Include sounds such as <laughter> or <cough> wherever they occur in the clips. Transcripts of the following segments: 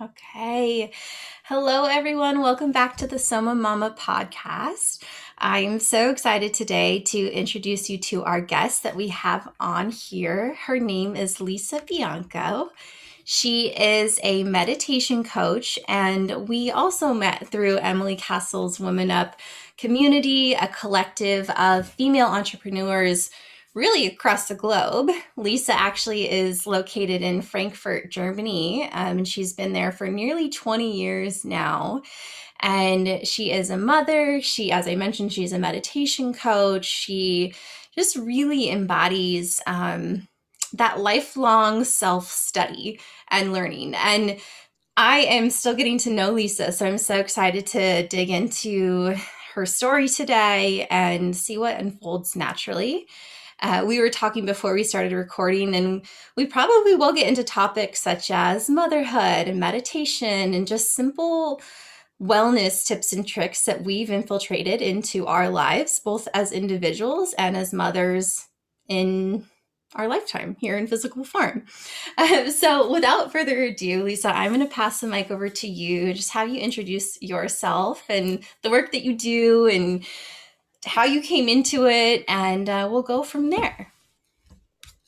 Okay. Hello, everyone. Welcome back to the Soma Mama podcast. I'm so excited today to introduce you to our guest that we have on here. Her name is Lisa Bianco. She is a meditation coach, and we also met through Emily Cassel's Women Up community, a collective of female entrepreneurs really across the globe. Lisa actually is located in Frankfurt, Germany, um, and she's been there for nearly 20 years now. And she is a mother. She, as I mentioned, she's a meditation coach. She just really embodies um, that lifelong self study and learning. And I am still getting to know Lisa, so I'm so excited to dig into her story today and see what unfolds naturally. Uh, we were talking before we started recording, and we probably will get into topics such as motherhood and meditation and just simple wellness tips and tricks that we've infiltrated into our lives, both as individuals and as mothers in our lifetime here in physical form. <laughs> Uh, so, without further ado, Lisa, I'm going to pass the mic over to you. Just have you introduce yourself and the work that you do and how you came into it, and uh, we'll go from there.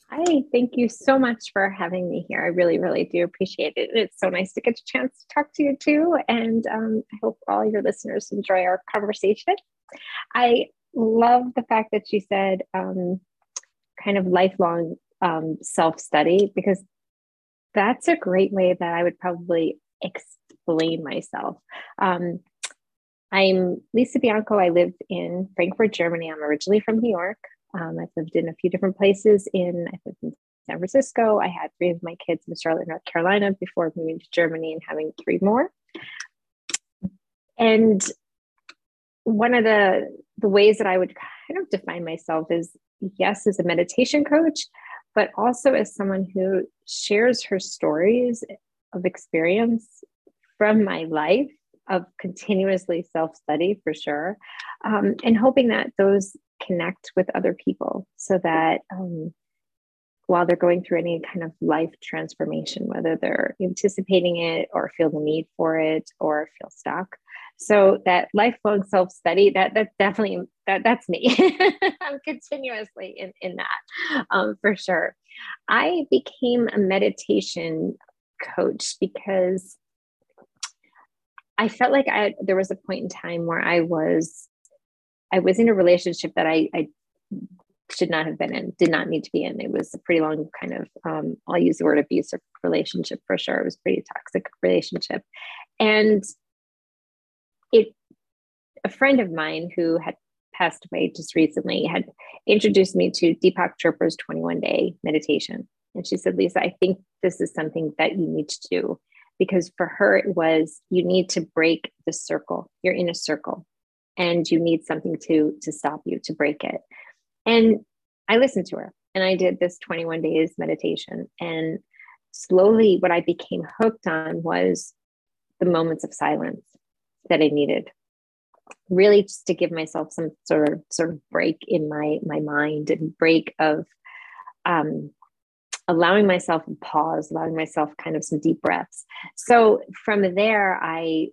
Hi, thank you so much for having me here. I really, really do appreciate it. It's so nice to get a chance to talk to you too. And um, I hope all your listeners enjoy our conversation. I love the fact that you said um, kind of lifelong um, self study because that's a great way that I would probably explain myself. Um, I'm Lisa Bianco. I live in Frankfurt, Germany. I'm originally from New York. Um, I've lived in a few different places. In I lived in San Francisco. I had three of my kids in Charlotte, North Carolina, before moving to Germany and having three more. And one of the the ways that I would kind of define myself is yes, as a meditation coach, but also as someone who shares her stories of experience from my life of continuously self study for sure, um, and hoping that those connect with other people so that um, while they're going through any kind of life transformation, whether they're anticipating it or feel the need for it or feel stuck. So that lifelong self-study, that that's definitely that that's me. <laughs> I'm continuously in, in that um, for sure. I became a meditation coach because I felt like I there was a point in time where I was I was in a relationship that I, I should not have been in, did not need to be in. It was a pretty long kind of um, I'll use the word abusive relationship for sure. It was pretty toxic relationship. And it a friend of mine who had passed away just recently had introduced me to Deepak Chopra's 21 day meditation. And she said, Lisa, I think this is something that you need to do because for her it was you need to break the circle. You're in a circle and you need something to to stop you to break it. And i listened to her and i did this 21 days meditation. And slowly what i became hooked on was the moments of silence that i needed really just to give myself some sort of sort of break in my my mind and break of um allowing myself a pause, allowing myself kind of some deep breaths. So from there, I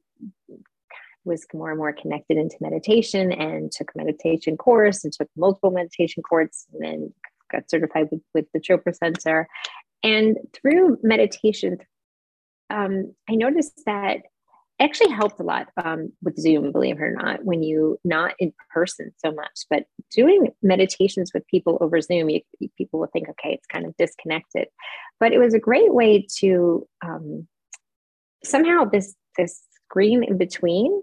was more and more connected into meditation and took a meditation course and took multiple meditation courses and then got certified with, with the Chopra Center. And through meditation, um, I noticed that actually helped a lot um, with Zoom, believe it or not, when you not in person so much, but doing meditations with people over Zoom, you, people will think, okay, it's kind of disconnected, but it was a great way to um, somehow this this screen in between.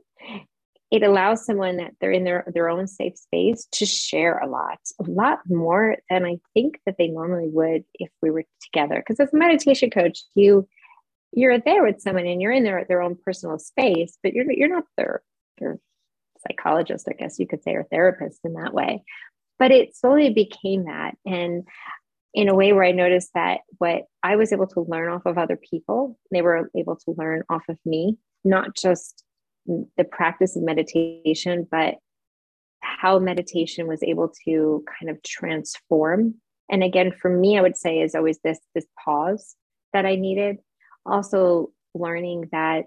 It allows someone that they're in their, their own safe space to share a lot, a lot more than I think that they normally would if we were together. Because as a meditation coach, you you're there with someone and you're in their their own personal space, but you're you're not their their psychologist, I guess you could say, or therapist in that way. But it slowly became that, and in a way where I noticed that what I was able to learn off of other people, they were able to learn off of me, not just the practice of meditation, but how meditation was able to kind of transform. And again, for me, I would say is always this this pause that I needed also learning that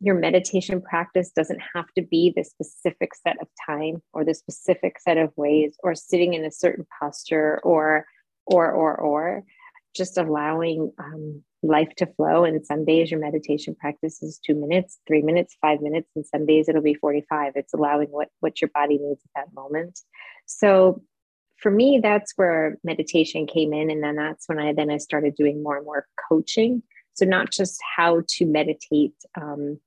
your meditation practice doesn't have to be the specific set of time or the specific set of ways or sitting in a certain posture or or or or. Just allowing um, life to flow. And some days your meditation practice is two minutes three minutes five minutes. And some days it'll be 45 it's allowing what what your body needs at that moment. So for me that's where meditation came in. And then that's when i then i started doing more and more coaching so not just how to meditate um,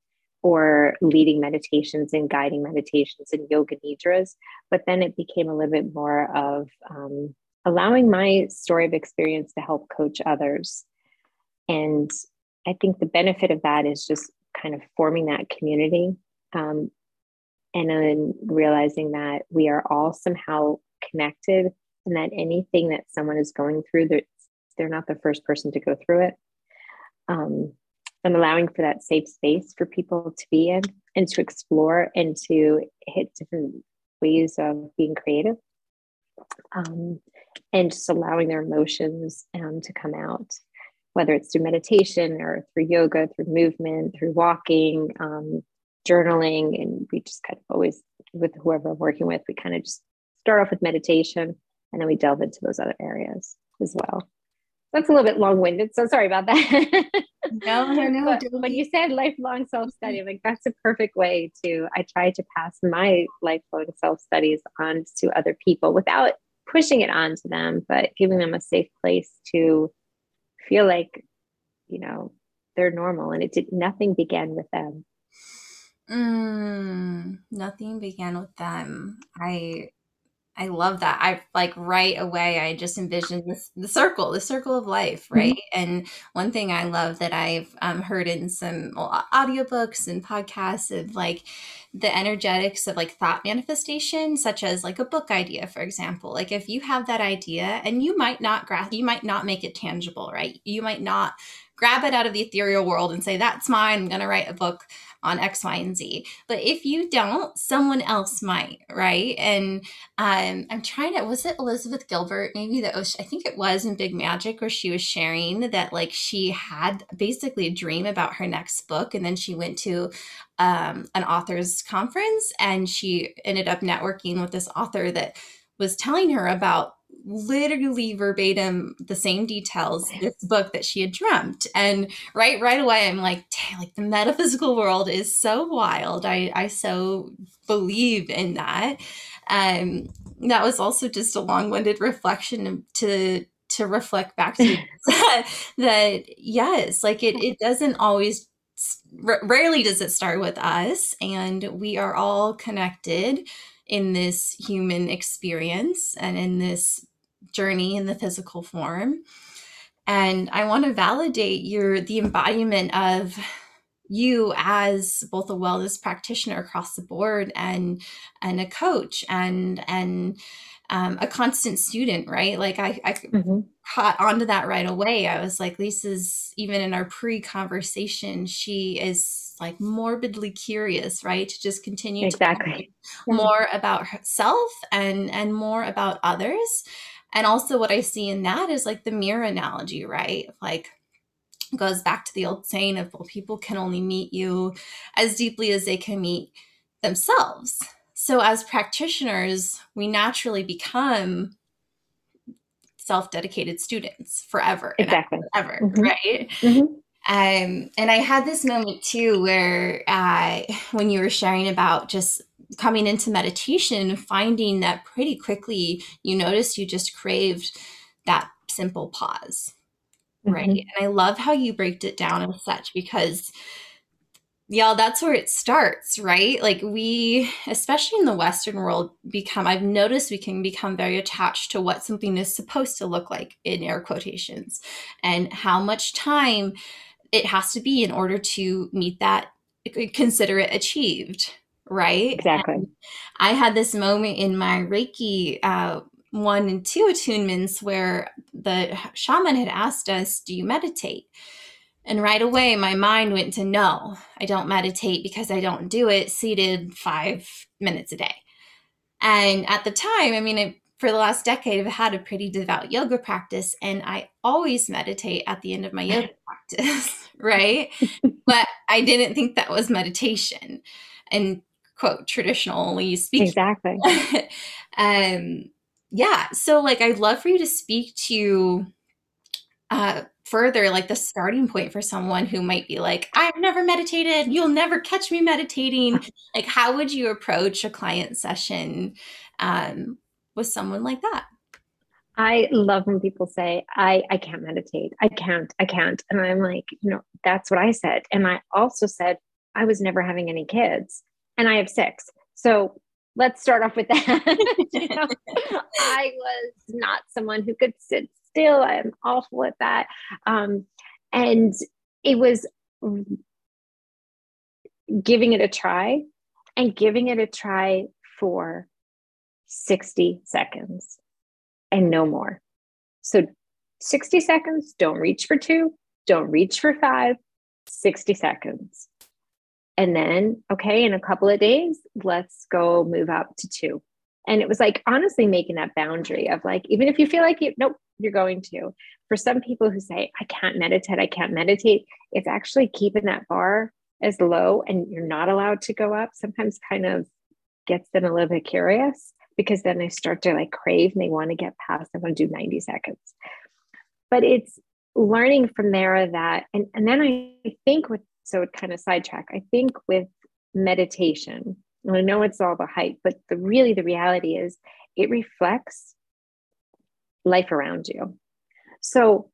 or leading meditations and guiding meditations and yoga nidras, but then it became a little bit more of um, allowing my story of experience to help coach others. And I think the benefit of that is just kind of forming that community um, and then realizing that we are all somehow connected and that anything that someone is going through, they're, they're not the first person to go through it. Um, and allowing for that safe space for people to be in and to explore and to hit different ways of being creative. Um, and just allowing their emotions um, to come out whether it's through meditation or through yoga through movement through walking um, journaling. And we just kind of always with whoever i'm working with we kind of just start off with meditation and then we delve into those other areas as well that's a little bit long-winded so sorry about that. No no no <laughs> but when you said lifelong self-study I'm like that's a perfect way to i try to pass my lifelong self-studies on to other people without pushing it onto them but giving them a safe place to feel like you know they're normal and it did nothing began with them. Mm, nothing began with them. I I love that. I like right away. I just envisioned this the circle, the circle of life, mm-hmm. right? Mm-hmm. And one thing I love that I've um, heard in some audiobooks and podcasts of like the energetics of like thought manifestation, such as like a book idea, for example. Like if you have that idea, and you might not grasp, you might not make it tangible, right? You might not grab it out of the ethereal world and say that's mine. I'm going to write a book on X, Y, and Z. But if you don't, someone else might, right? And um, I'm trying to, was it Elizabeth Gilbert? Maybe the was, I think it was in Big Magic where she was sharing that like she had basically a dream about her next book. And then she went to um, an author's conference and she ended up networking with this author that was telling her about literally verbatim the same details this book that she had dreamt. And right right away i'm like like the metaphysical world is so wild. I i so believe in that. Um that was also just a long-winded reflection to to reflect back to that, <laughs> <laughs> that yes like it it doesn't always rarely does it start with us and we are all connected in this human experience and in this journey in the physical form. And I want to validate your the embodiment of you as both a wellness practitioner across the board and and a coach and and um, a constant student, right? Like I, I mm-hmm. caught onto that right away. I was like, Lisa's even in our pre-conversation, she is like morbidly curious, right? To just continue exactly to more about herself and and more about others. And also, what I see in that is like the mirror analogy, right? Like, goes back to the old saying of well, people can only meet you as deeply as they can meet themselves. So, as practitioners, we naturally become self dedicated students forever. Exactly. Ever, mm-hmm. right? Mm-hmm. Um, and I had this moment too where uh, when you were sharing about just coming into meditation finding that pretty quickly you notice you just craved that simple pause right mm-hmm. and i love how you break it down as such because y'all that's where it starts right like we especially in the western world become i've noticed we can become very attached to what something is supposed to look like in air quotations and how much time it has to be in order to meet that consider it achieved right? Exactly. And I had this moment in my Reiki uh, one and two attunements where the shaman had asked us, Do you meditate? And right away, my mind went to no, I don't meditate because I don't do it seated five minutes a day. And at the time, I mean, it, for the last decade, I've had a pretty devout yoga practice, and I always meditate at the end of my yoga <laughs> practice, <laughs> right? but I didn't think that was meditation and quote traditionally speaking. Exactly. <laughs> um, yeah. So like, I'd love for you to speak to uh, further like the starting point for someone who might be like i've never meditated you'll never catch me meditating like how would you approach a client session um, with someone like that i love when people say i i can't meditate i can't i can't and i'm like you know that's what i said and i also said i was never having any kids and i have six so let's start off with that <laughs> you know, <laughs> i was not someone who could sit still. I'm awful at that. Um, and it was giving it a try and giving it a try for 60 seconds and no more. So 60 seconds, don't reach for two, don't reach for five, 60 seconds. And then, okay, in a couple of days, let's go move up to two. And it was like honestly making that boundary of like, even if you feel like you, nope, you're going to. For some people who say, I can't meditate, I can't meditate, it's actually keeping that bar as low and you're not allowed to go up sometimes kind of gets them a little bit curious because then they start to like crave and they want to get past, I want to do 90 seconds. But it's learning from there that, and, and then I think with, so it kind of sidetrack, I think with meditation, I know it's all the hype, but the really the reality is it reflects life around you. So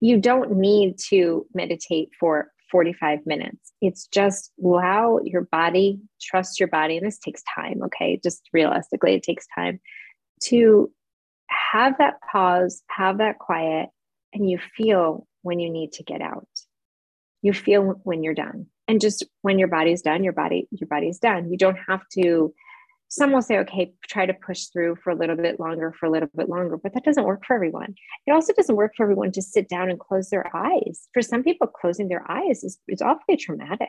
you don't need to meditate for 45 minutes. It's just allow your body, trust your body, and this takes time, okay? Just realistically, it takes time to have that pause, have that quiet, and you feel when you need to get out. You feel when you're done. And just when your body's done your body your body's done. You don't have to some will say okay try to push through for a little bit longer for a little bit longer but that doesn't work for everyone. It also doesn't work for everyone to sit down and close their eyes. For some people closing their eyes is, is awfully traumatic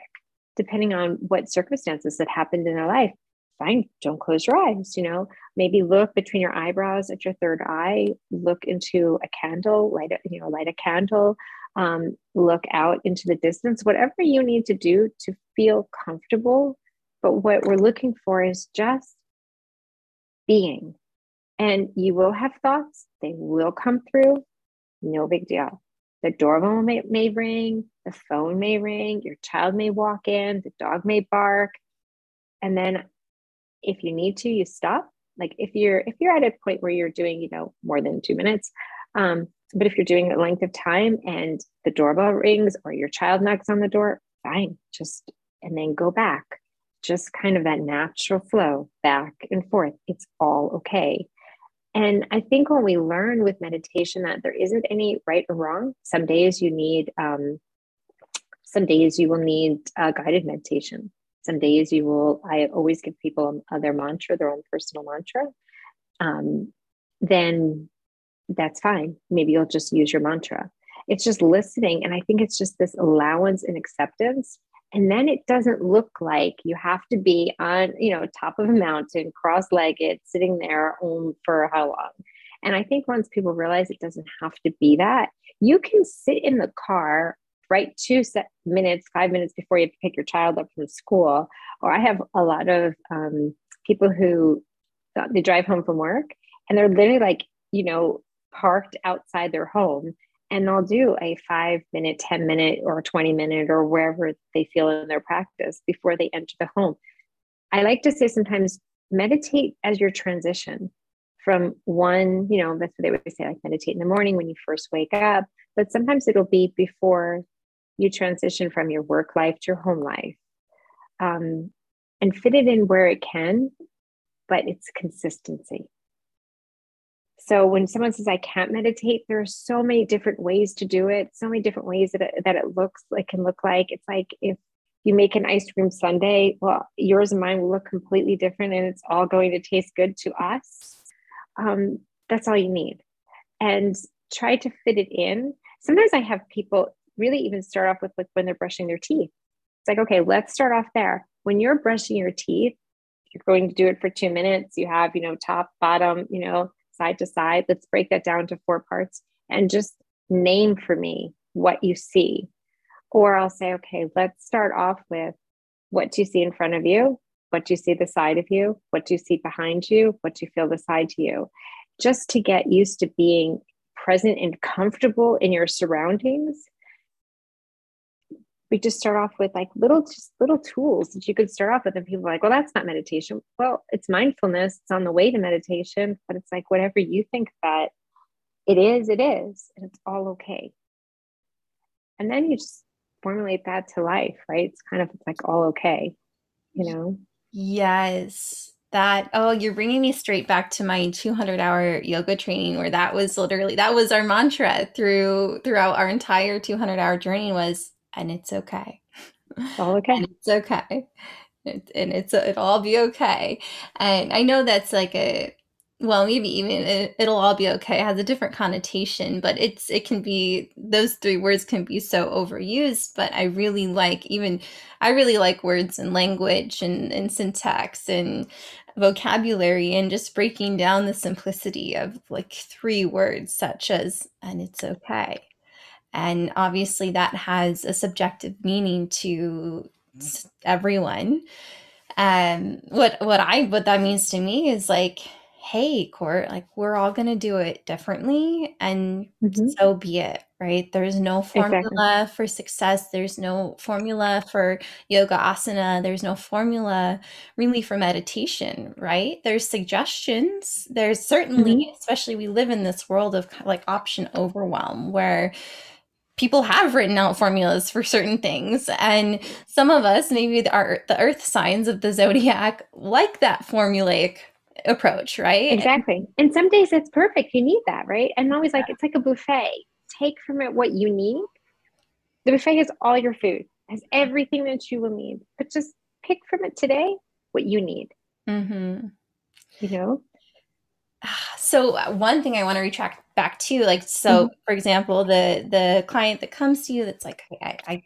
depending on what circumstances that happened in their life. Fine don't close your eyes you know. Maybe look between your eyebrows at your third eye look into a candle light a, you know light a candle um, look out into the distance, whatever you need to do to feel comfortable. But what we're looking for is just being. And you will have thoughts, they will come through, no big deal. The doorbell may, may ring, the phone may ring, your child may walk in, the dog may bark. And then if you need to, you stop. Like if you're if you're at a point where you're doing, you know, more than two minutes, um, but if you're doing a length of time and the doorbell rings or your child knocks on the door, fine, just and then go back. Just kind of that natural flow back and forth. It's all okay. And I think when we learn with meditation that there isn't any right or wrong, some days you need, um, some days you will need uh, guided meditation. Some days you will, I always give people their mantra, their own personal mantra. Um, then that's fine. Maybe you'll just use your mantra. It's just listening. And I think it's just this allowance and acceptance. And then it doesn't look like you have to be on, you know, top of a mountain, cross-legged, sitting there um, for how long. And I think once people realize it doesn't have to be that, you can sit in the car right two minutes, five minutes before you pick your child up from school. Or I have a lot of um, people who they drive home from work and they're literally like, you know, parked outside their home and they'll do a five minute, 10 minute, or 20 minute, or wherever they feel in their practice before they enter the home. I like to say sometimes meditate as your transition from one, you know, that's what they would say, like meditate in the morning when you first wake up, but sometimes it'll be before you transition from your work life to your home life. Um, and fit it in where it can, but it's consistency. So when someone says I can't meditate, there are so many different ways to do it, so many different ways that it, that it looks like can look like. It's like if you make an ice cream sundae, well, yours and mine will look completely different, and it's all going to taste good to us. Um, that's all you need, and try to fit it in. Sometimes I have people really even start off with like when they're brushing their teeth. It's like, okay, let's start off there. When you're brushing your teeth, you're going to do it for two minutes. You have, you know, top, bottom, you know, side to side. Let's break that down to four parts and just name for me what you see. Or I'll say, okay, let's start off with what do you see in front of you? What do you see the side of you? What do you see behind you? What do you feel the side to you? Just to get used to being present and comfortable in your surroundings we just start off with like little just little tools that you could start off with and people are like well that's not meditation. Well it's mindfulness. It's on the way to meditation but it's like whatever you think that it is it is and it's all okay. And then you just formulate that to life right? It's kind of it's like all okay you know? Yes. That oh you're bringing me straight back to my 200 hour yoga training where that was literally that was our mantra through throughout our entire 200 hour journey was and it's okay. It's all okay. and it's okay. It, and it's it'll all be okay. And I know that's like a well, maybe even it, it'll all be okay it has a different connotation, but it's it can be those three words can be so overused. But I really like even I really like words and language and, and syntax and vocabulary and just breaking down the simplicity of like three words such as and it's okay and obviously that has a subjective meaning to everyone. Um what what i what that means to me is like hey court like we're all going to do it differently and mm-hmm. so be it right? There's no formula exactly. for success. There's no formula for yoga asana. There's no formula really for meditation right? There's suggestions. There's certainly mm-hmm. especially we live in this world of like option overwhelm where people have written out formulas for certain things. And some of us maybe are the earth signs of the zodiac like that formulaic approach right? Exactly. And some days it's perfect. You need that right? I'm always like it's like a buffet. Take from it what you need. The buffet has all your food. Has everything that you will need. But just pick from it today what you need. Mm-hmm. you know? So uh, one thing i want to retract back to like so mm-hmm. for example the the client that comes to you that's like I, I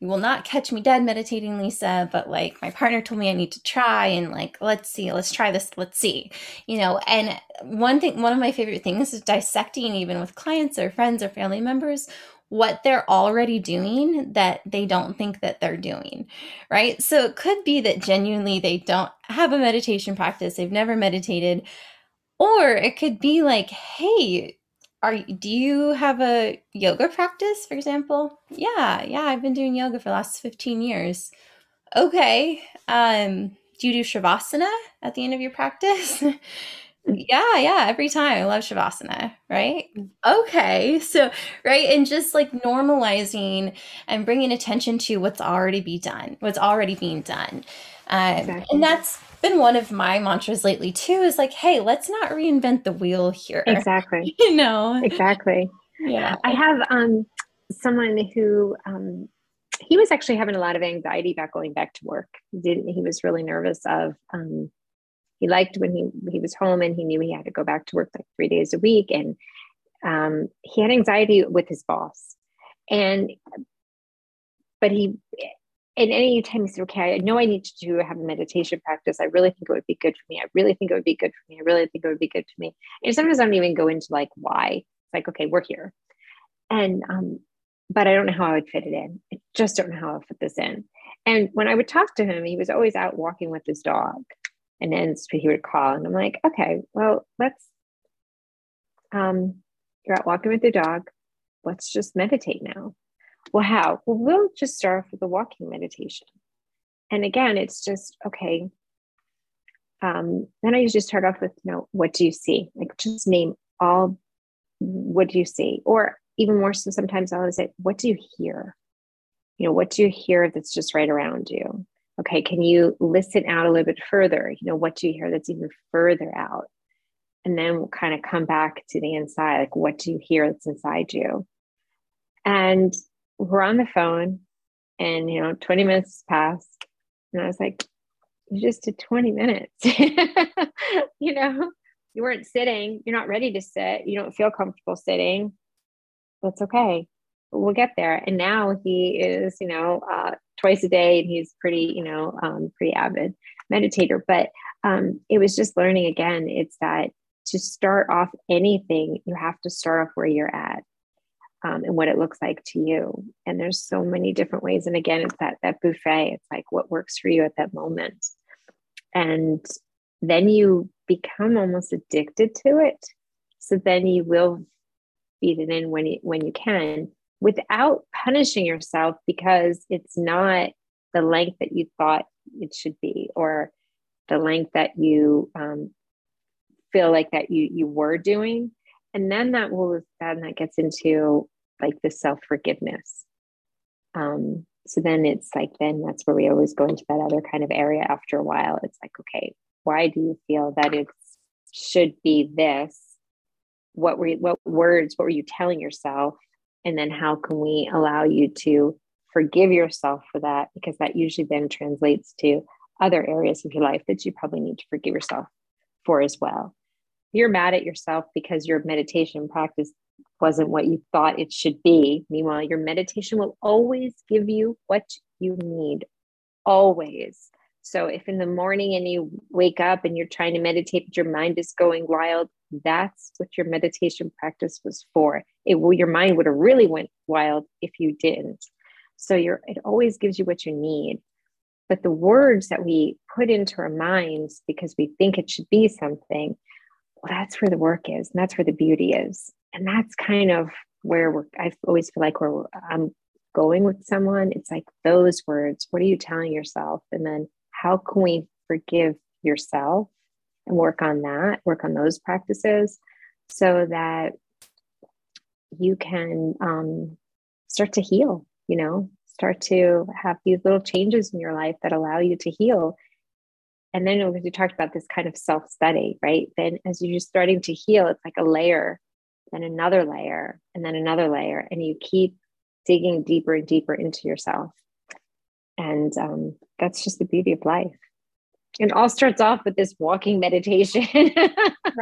you will not catch me dead meditating lisa but like my partner told me i need to try and like let's see let's try this let's see you know and one thing one of my favorite things is dissecting even with clients or friends or family members what they're already doing that they don't think that they're doing right so it could be that genuinely they don't have a meditation practice they've never meditated or it could be like, hey, are do you have a yoga practice, for example? Yeah, yeah, I've been doing yoga for the last 15 years. Okay. Um, do you do Shavasana at the end of your practice? <laughs> yeah, yeah, every time. I love Shavasana, right? Okay. So, right. And just like normalizing and bringing attention to what's already be done, what's already being done. Um, exactly. And that's been one of my mantras lately too is like, hey, let's not reinvent the wheel here. <laughs> Exactly. You know? Exactly. Yeah. I have um someone who um he was actually having a lot of anxiety about going back to work. He didn't he was really nervous of um he liked when he he was home and he knew he had to go back to work like three days a week and um he had anxiety with his boss and but he and any time you say, okay, I know I need to do have a meditation practice. I really think it would be good for me. I really think it would be good for me. I really think it would be good for me. And sometimes I don't even go into like why. It's like, okay, we're here. And um, but I don't know how I would fit it in. I just don't know how I'll fit this in. And when I would talk to him, he was always out walking with his dog. And then he would call, and I'm like, okay, well, let's um, you're out walking with your dog. Let's just meditate now. Well, how? Well, we'll just start off with the walking meditation. And again, it's just, okay. Um, then I usually start off with, you know, what do you see? Like just name all, what do you see? Or even more so, sometimes I'll say, what do you hear? You know, what do you hear that's just right around you? Okay, can you listen out a little bit further? You know, what do you hear that's even further out? And then we'll kind of come back to the inside, like what do you hear that's inside you? And we're on the phone and you know 20 minutes passed and i was like you just did 20 minutes. <laughs> You know you weren't sitting you're not ready to sit you don't feel comfortable sitting. That's okay. We'll get there. And now he is you know uh, twice a day and he's pretty you know um, pretty avid meditator. But um, it was just learning again it's that to start off anything you have to start off where you're at um, and what it looks like to you. And there's so many different ways. And again, it's that that buffet. It's like what works for you at that moment. And then you become almost addicted to it. So then you will feed it in when you when you can without punishing yourself because it's not the length that you thought it should be or the length that you um, feel like that you you were doing and then that will then that gets into like the self forgiveness um, so then it's like then that's where we always go into that other kind of area after a while. It's like okay why do you feel that it should be this? What were you, what words what were you telling yourself? And then how can we allow you to forgive yourself for that? Because that usually then translates to other areas of your life that you probably need to forgive yourself for as well you're mad at yourself because your meditation practice wasn't what you thought it should be meanwhile your meditation will always give you what you need always so if in the morning and you wake up and you're trying to meditate, but your mind is going wild, that's what your meditation practice was for. It will your mind would have really went wild if you didn't. So you're it always gives you what you need. But the words that we put into our minds because we think it should be something, well, that's where the work is, and that's where the beauty is. And that's kind of where we're I always feel like we're I'm going with someone. It's like those words. What are you telling yourself? And then how can we forgive yourself and work on that, work on those practices so that you can um, start to heal, you know, start to have these little changes in your life that allow you to heal. And then you talked about this kind of self study, right? Then as you're just starting to heal, it's like a layer, then another layer, and then another layer. And you keep digging deeper and deeper into yourself and um, that's just the beauty of life it all starts off with this walking meditation <laughs>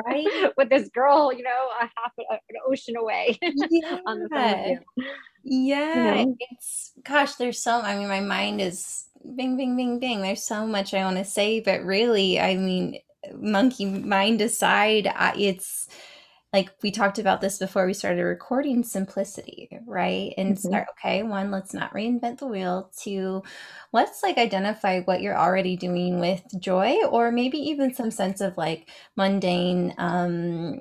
right with this girl you know a half an ocean away yeah. <laughs> on the phone yeah you know? it's gosh there's so i mean my mind is bing bing bing bing. There's so much i want to say but really i mean monkey mind aside it's like we talked about this before we started recording simplicity right? And mm-hmm. start okay one let's not reinvent the wheel. Two let's like identify what you're already doing with joy or maybe even some sense of like mundane um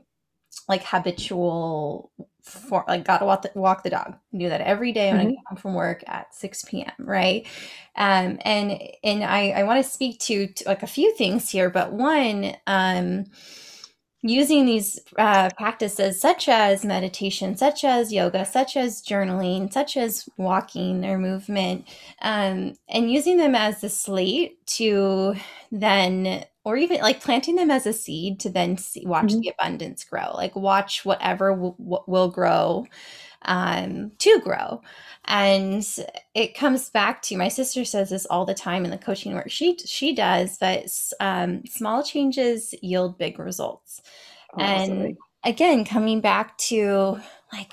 like habitual for like gotta walk the, walk the dog do that every day when mm-hmm. i get home from work at 6 p.m right um and and i i want to speak to, to like a few things here but one um using these uh, practices such as meditation such as yoga such as journaling such as walking or movement um, and using them as the slate to then or even like planting them as a seed to then see, watch mm-hmm. the abundance grow like watch whatever w- w- will grow um, to grow. And it comes back to my sister says this all the time in the coaching work she she does that um, small changes yield big results. Oh, and again coming back to like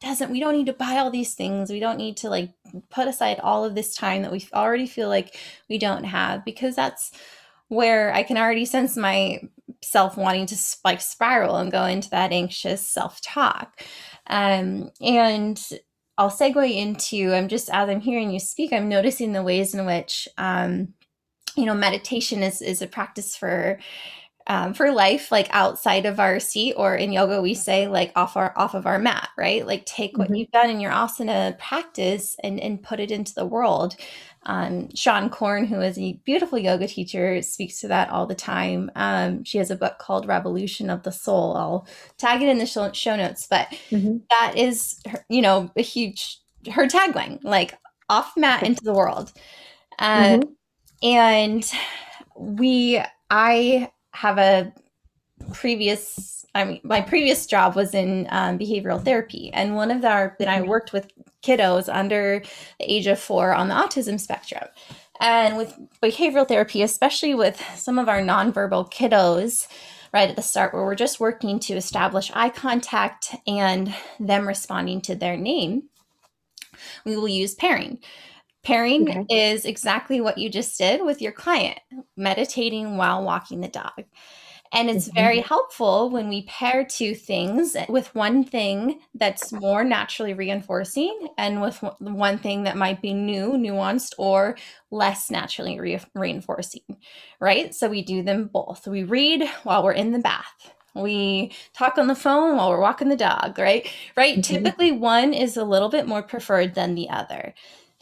doesn't we don't need to buy all these things. We don't need to like put aside all of this time that we already feel like we don't have because that's where i can already sense myself wanting to like spiral and go into that anxious self-talk. Um, and I'll segue into I'm just as I'm hearing you speak, I'm noticing the ways in which um, you know meditation is is a practice for um, for life like outside of our seat or in yoga we say like off our off of our mat right like take what mm-hmm. you've done in your asana practice and and put it into the world um, Seane Corn, who is a beautiful yoga teacher, speaks to that all the time. Um, she has a book called Revolution of the Soul. I'll tag it in the show, show notes, but mm-hmm. that is, her, you know, a huge, her tagline, like off mat into the world. Uh, mm-hmm. And we, I have a previous I mean, my previous job was in um, behavioral therapy, and one of our that I mm-hmm. worked with kiddos under the age of four on the autism spectrum. And with behavioral therapy, especially with some of our nonverbal kiddos, right at the start, where we're just working to establish eye contact and them responding to their name, we will use pairing. Pairing okay. is exactly what you just did with your client, meditating while walking the dog. And it's mm-hmm. very helpful when we pair two things with one thing that's more naturally reinforcing and with one thing that might be new, nuanced, or less naturally re- reinforcing, right? So we do them both. We read while we're in the bath. We talk on the phone while we're walking the dog, right? Right? Mm-hmm. Typically, one is a little bit more preferred than the other.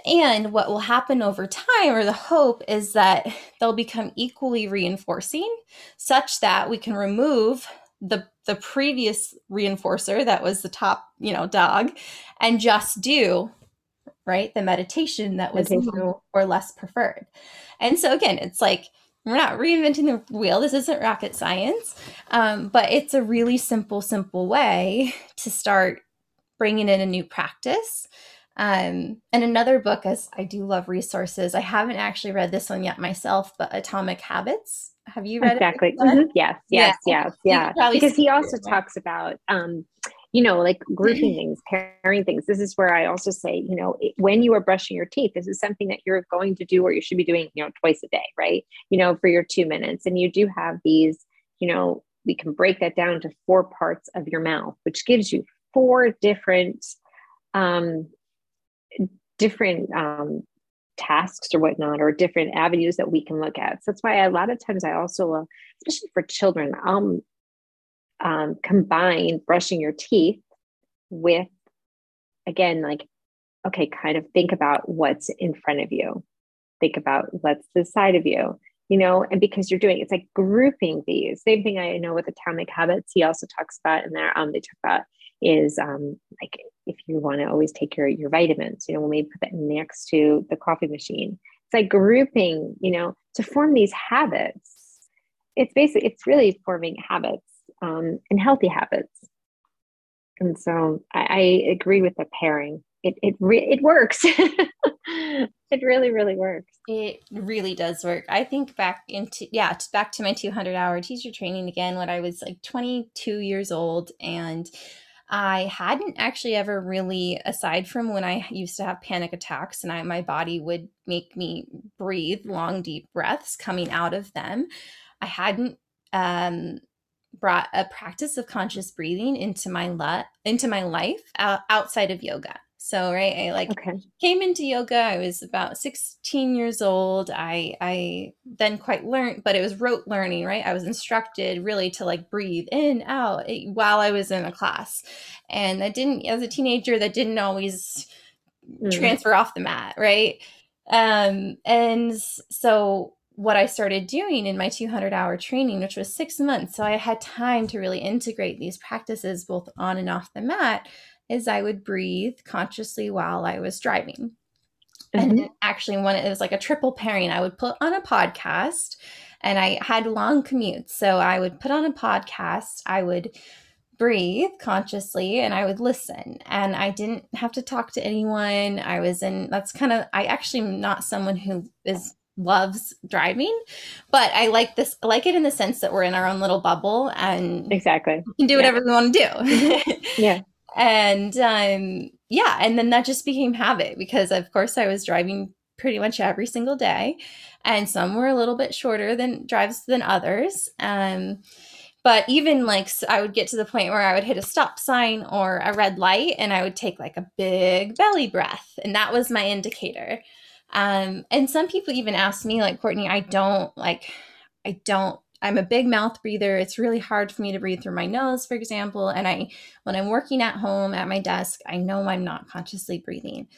And what will happen over time, or the hope, is that they'll become equally reinforcing such that we can remove the the previous reinforcer that was the top, you know, dog and just do right the meditation that was meditation. new or less preferred. And so again, it's like we're not reinventing the wheel. This isn't rocket science, um, but it's a really simple, simple way to start bringing in a new practice um, and another book, as I do love resources, I haven't actually read this one yet myself, but Atomic Habits. Have you read exactly? Mm-hmm. Yes, yes, yes, yeah. Because he also talks about, um, you know, like grouping things, pairing things. This is where I also say, you know, when you are brushing your teeth, this is something that you're going to do or you should be doing, you know, twice a day, right? You know, for your two minutes. And you do have these, you know, we can break that down to four parts of your mouth, which gives you four different um, different um, tasks or whatnot, or different avenues that we can look at. So that's why a lot of times I also, especially for children, um, um, combine brushing your teeth with, again, like, okay, kind of think about what's in front of you, think about what's the side of you, you know, and because you're doing it's like grouping these. Same thing I know with atomic habits. He also talks about in there. Um, they talk about is um, like if you want to always take your your vitamins, you know, when we put that next to the coffee machine, it's like grouping, you know, to form these habits. It's basically it's really forming habits um, and healthy habits. And so I, I agree with the pairing. It it re- it works. <laughs> it really really works. It really does work. I think back into yeah, back to my 200 hour teacher training again when I was like 22 years old and I hadn't actually ever really, aside from when I used to have panic attacks and I, my body would make me breathe long, deep breaths coming out of them, I hadn't um, brought a practice of conscious breathing into my le- into my life uh, outside of yoga. So right, I like okay. came into yoga. I was about 16 years old. I I then quite learned, but it was rote learning, right? I was instructed really to like breathe in, out while I was in a class. And I didn't as a teenager that didn't always mm. transfer off the mat, right? Um and so what I started doing in my 200 hour training, which was six months. So I had time to really integrate these practices both on and off the mat is I would breathe consciously while I was driving. Mm-hmm. And actually, when it was like a triple pairing, I would put on a podcast and I had long commutes. So I would put on a podcast, I would breathe consciously and I would listen. And I didn't have to talk to anyone. I was in, that's kind of, I actually am not someone who is loves driving but i like this I like it in the sense that we're in our own little bubble and exactly we can do whatever <laughs> yeah. we want to do yeah and um, yeah, and then that just became habit because, of course, I was driving pretty much every single day, and some were a little bit shorter than drives than others. Um, but even like I would get to the point where I would hit a stop sign or a red light, and I would take like a big belly breath, and that was my indicator. Um, and some people even ask me, like Courtney, I don't like, I don't I'm a big mouth breather. It's really hard for me to breathe through my nose, for example. And I, when I'm working at home at my desk, I know I'm not consciously breathing.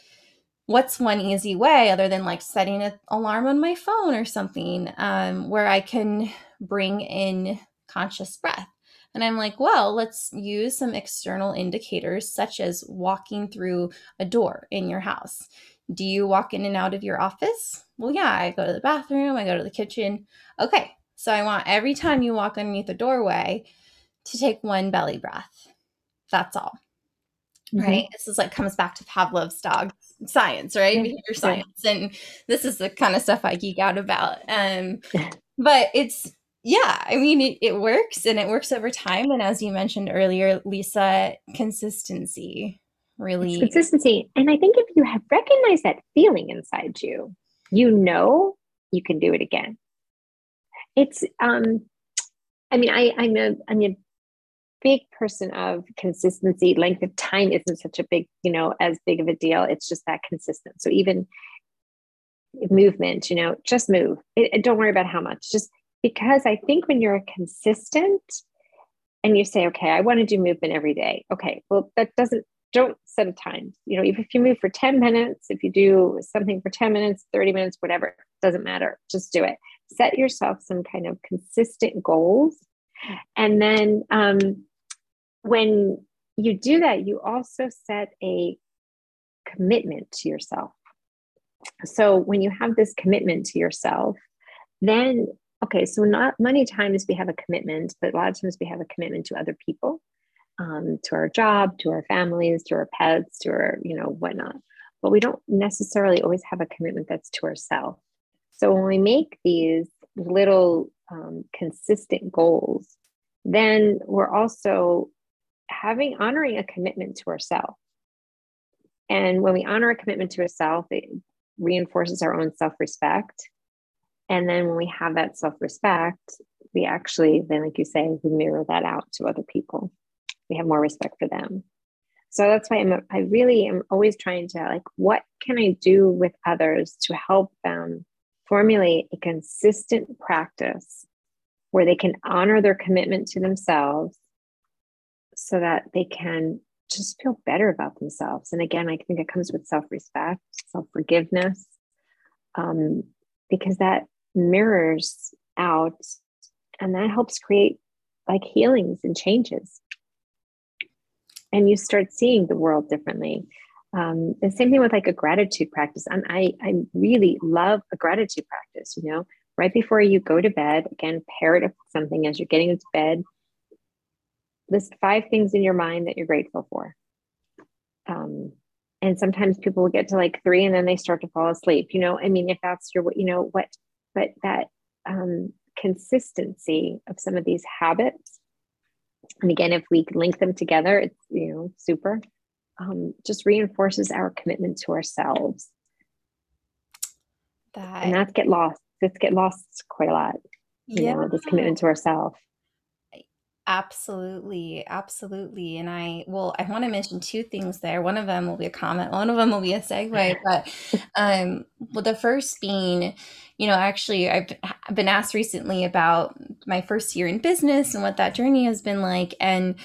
What's one easy way other than like setting an alarm on my phone or something um, where I can bring in conscious breath? And I'm like, well, let's use some external indicators such as walking through a door in your house. Do you walk in and out of your office? Well, yeah, I go to the bathroom, I go to the kitchen. Okay, so I want every time you walk underneath the doorway to take one belly breath. That's all. Mm-hmm. Right. This is like comes back to Pavlov's dog science, right? Behavior science. And this is the kind of stuff I geek out about. Um, but it's yeah, I mean it, it works and it works over time. And as you mentioned earlier, Lisa, consistency really it's consistency. And I think if you have recognized that feeling inside you, you know you can do it again it's um I mean, I, I'm a, I'm a big person of consistency. Length of time isn't such a big, you know, as big of a deal. It's just that consistent. So even movement, you know, just move. It, it, don't worry about how much. Just because I think when you're consistent and you say, okay, I want to do movement every day. Okay, well, that doesn't, don't set a time. You know, if, if you move for 10 minutes, if you do something for 10 minutes, 30 minutes, whatever, doesn't matter. Just do it. Set yourself some kind of consistent goals. And then um, when you do that, you also set a commitment to yourself. So when you have this commitment to yourself, then okay, so not many times we have a commitment, but a lot of times we have a commitment to other people, um, to our job, to our families, to our pets, to our, you know, whatnot. But we don't necessarily always have a commitment that's to ourselves. So when we make these little um, consistent goals, then we're also having honoring a commitment to ourselves. And when we honor a commitment to ourselves, it reinforces our own self respect. And then when we have that self respect, we actually, then, like you say, we mirror that out to other people. We have more respect for them. So that's why I'm, I really am always trying to like, what can I do with others to help them formulate a consistent practice where they can honor their commitment to themselves so that they can just feel better about themselves. And again, I think it comes with self respect, self forgiveness, um, because that mirrors out and that helps create like healings and changes. And you start seeing the world differently. Um, the same thing with like a gratitude practice. And I, I really love a gratitude practice, you know, right before you go to bed, again, pair it with something as you're getting into bed list five things in your mind that you're grateful for. Um, and sometimes people will get to like three and then they start to fall asleep. You know, I mean, if that's your, you know, what, but that um, consistency of some of these habits, and again, if we link them together, it's, you know, super, um, just reinforces our commitment to ourselves. That, and that's get lost. Let's get lost quite a lot. You yeah. know, this commitment to ourselves. Absolutely, absolutely. And I well, I want to mention two things there. One of them will be a comment, one of them will be a segue. <laughs> But um well the first being, you know, actually I've been asked recently about my first year in business and what that journey has been like. And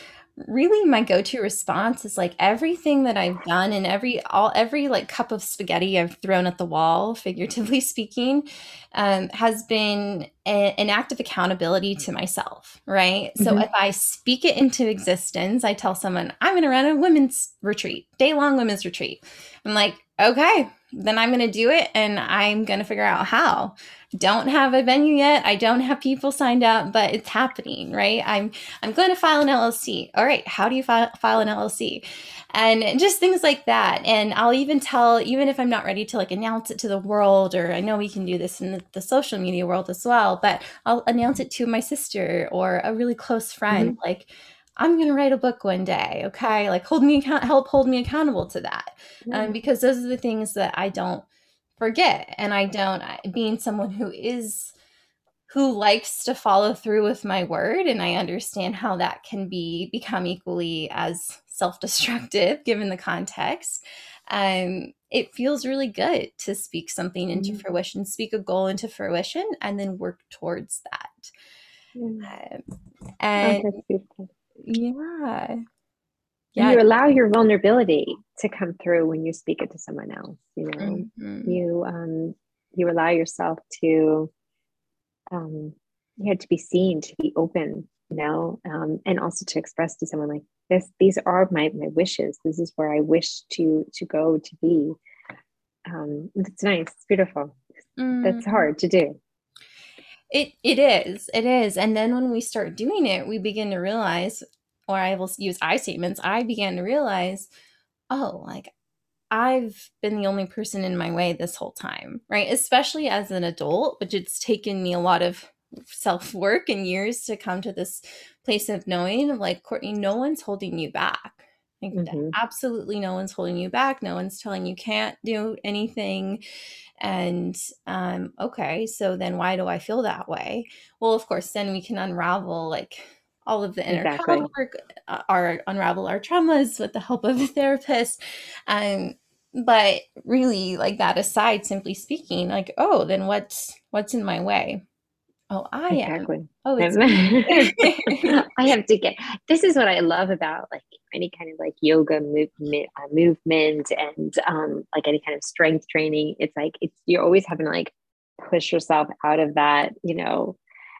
really my go-to response is like everything that I've done and every all every like cup of spaghetti I've thrown at the wall, figuratively <laughs> speaking, um, has been a, an act of accountability to myself, right? Mm-hmm. So if I speak it into existence, I tell someone I'm going to run a women's retreat, day long women's retreat. I'm like, okay, then I'm going to do it and I'm going to figure out how don't have a venue yet. I don't have people signed up, but it's happening, right? I'm I'm going to file an LLC. All right, how do you file, file an LLC? And just things like that. And I'll even tell, even if I'm not ready to like announce it to the world, or I know we can do this in the, the social media world as well, but I'll announce it to my sister or a really close friend, mm-hmm. like. I'm going to write a book one day. Okay. Like hold me account, help hold me accountable to that. Mm-hmm. Um, because those are the things that I don't forget and i don't being someone who is who likes to follow through with my word and i understand how that can be become equally as self-destructive <laughs> given the context um, it feels really good to speak something into mm-hmm. fruition speak a goal into fruition and then work towards that mm-hmm. um, and yeah. Yeah. you allow your vulnerability to come through when you speak it to someone else you know? Mm-hmm. you um you allow yourself to um you had to be seen to be open you know? Um and also to express to someone like this these are my my wishes. This is where i wish to to go to be. Um it's nice. It's beautiful. Mm-hmm. that's hard to do it it is it is and then when we start doing it we begin to realize or I will use I statements, I began to realize, oh, like I've been the only person in my way this whole time, right? Especially as an adult, which it's taken me a lot of self work and years to come to this place of knowing, like, Courtney, no one's holding you back. Like mm-hmm. absolutely no one's holding you back. No one's telling you can't do anything. And um, okay, so then why do I feel that way? Well, of course, then we can unravel like all of the inner exactly. work, uh, our unravel our traumas with the help of a therapist. Um, but really, like that aside, simply speaking, like, oh, then what's what's in my way? Oh, I exactly. am. Oh, <laughs> <laughs> I have to get. This is what I love about like any kind of like yoga movement, uh, movement, and um, like any kind of strength training. It's like it's you're always having to like push yourself out of that, you know,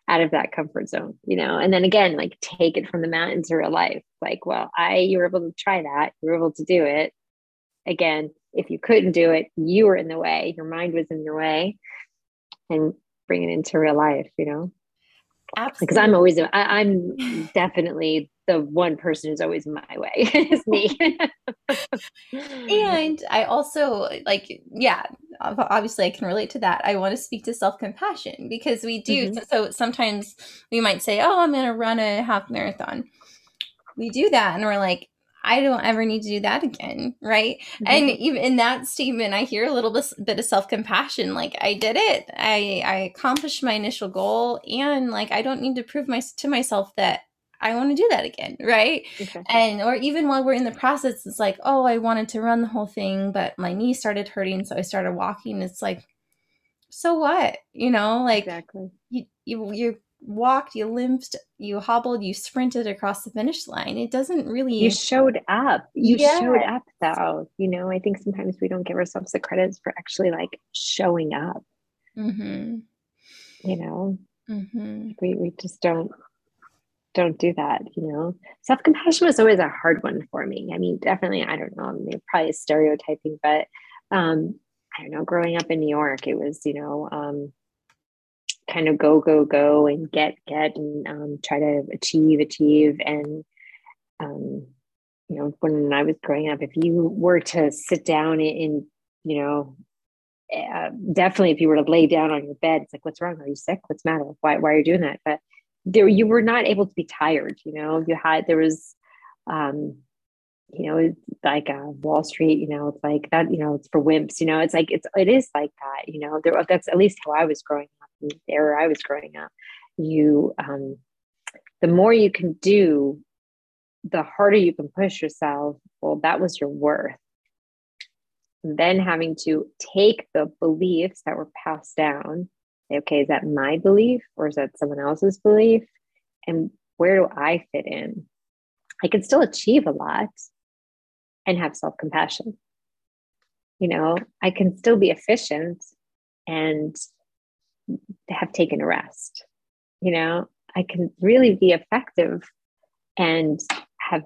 out of that comfort zone, you know. And then again, like take it from the mat into real life. Like, well, I you were able to try that. You were able to do it. Again, if you couldn't do it, you were in the way. Your mind was in your way, and bring it into real life, you know? Absolutely. Because I'm always, I, am definitely the one person who's always my way <laughs> is me. and I also like, yeah, obviously I can relate to that. I want to speak to self compassion because we do. Mm-hmm. So sometimes we might say, oh, I'm going to run a half marathon. We do that and we're like, I don't ever need to do that again, right? Mm-hmm. And even in that statement, I hear a little bit, of self compassion. Like I did it, I I accomplished my initial goal, and like I don't need to prove my to myself that I want to do that again, right? Okay. And or even while we're in the process, it's like, oh, I wanted to run the whole thing, but my knee started hurting, so I started walking. It's like, so what? You know, like exactly. you you you walked, you limped, you hobbled, you sprinted across the finish line. It doesn't really. You showed up. You yes. showed up, though. You know, I think sometimes we don't give ourselves the credits for actually like showing up. Mm-hmm. You know, mm-hmm. we we just don't don't do that. You know, self compassion was always a hard one for me. I mean, definitely, I don't know. I mean, probably stereotyping, but um, I don't know. Growing up in New York, it was you know. Um, kind of go go go and get get and um, try to achieve achieve. And um, you know when i was growing up if you were to sit down in you know uh, definitely if you were to lay down on your bed it's like what's wrong? Are you sick? What's the matter? Why, why are you doing that? But there you were not able to be tired you know? You had there was um you know like uh, wall street you know it's like that you know it's for wimps you know it's like it's it is like that you know there that's at least how i was growing up, there where I was growing up, you um, the more you can do, the harder you can push yourself. Well, that was your worth. Then having to take the beliefs that were passed down. Say, okay, is that my belief or is that someone else's belief? And where do I fit in? I can still achieve a lot and have self compassion. You know, I can still be efficient and have taken a rest. You know, I can really be effective and have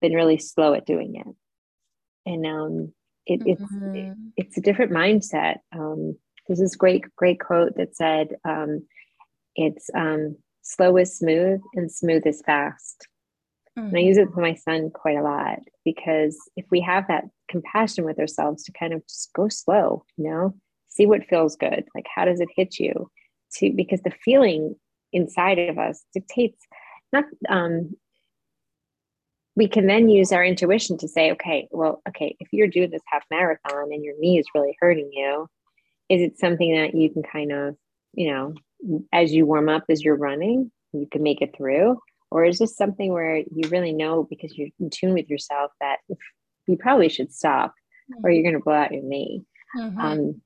been really slow at doing it. And um, it, mm-hmm. it's it, it's a different mindset. Um, there's this great great quote that said, um, "It's um, slow is smooth and smooth is fast." Mm-hmm. And I use it for my son quite a lot because if we have that compassion with ourselves to kind of just go slow, you know, see what feels good like how does it hit you to because the feeling inside of us dictates not um we can then use our intuition to say okay well okay if you're doing this half marathon and your knee is really hurting you is it something that you can kind of you know as you warm up as you're running you can make it through or is this something where you really know because you're in tune with yourself that you probably should stop or you're going to blow out your knee mm-hmm. um,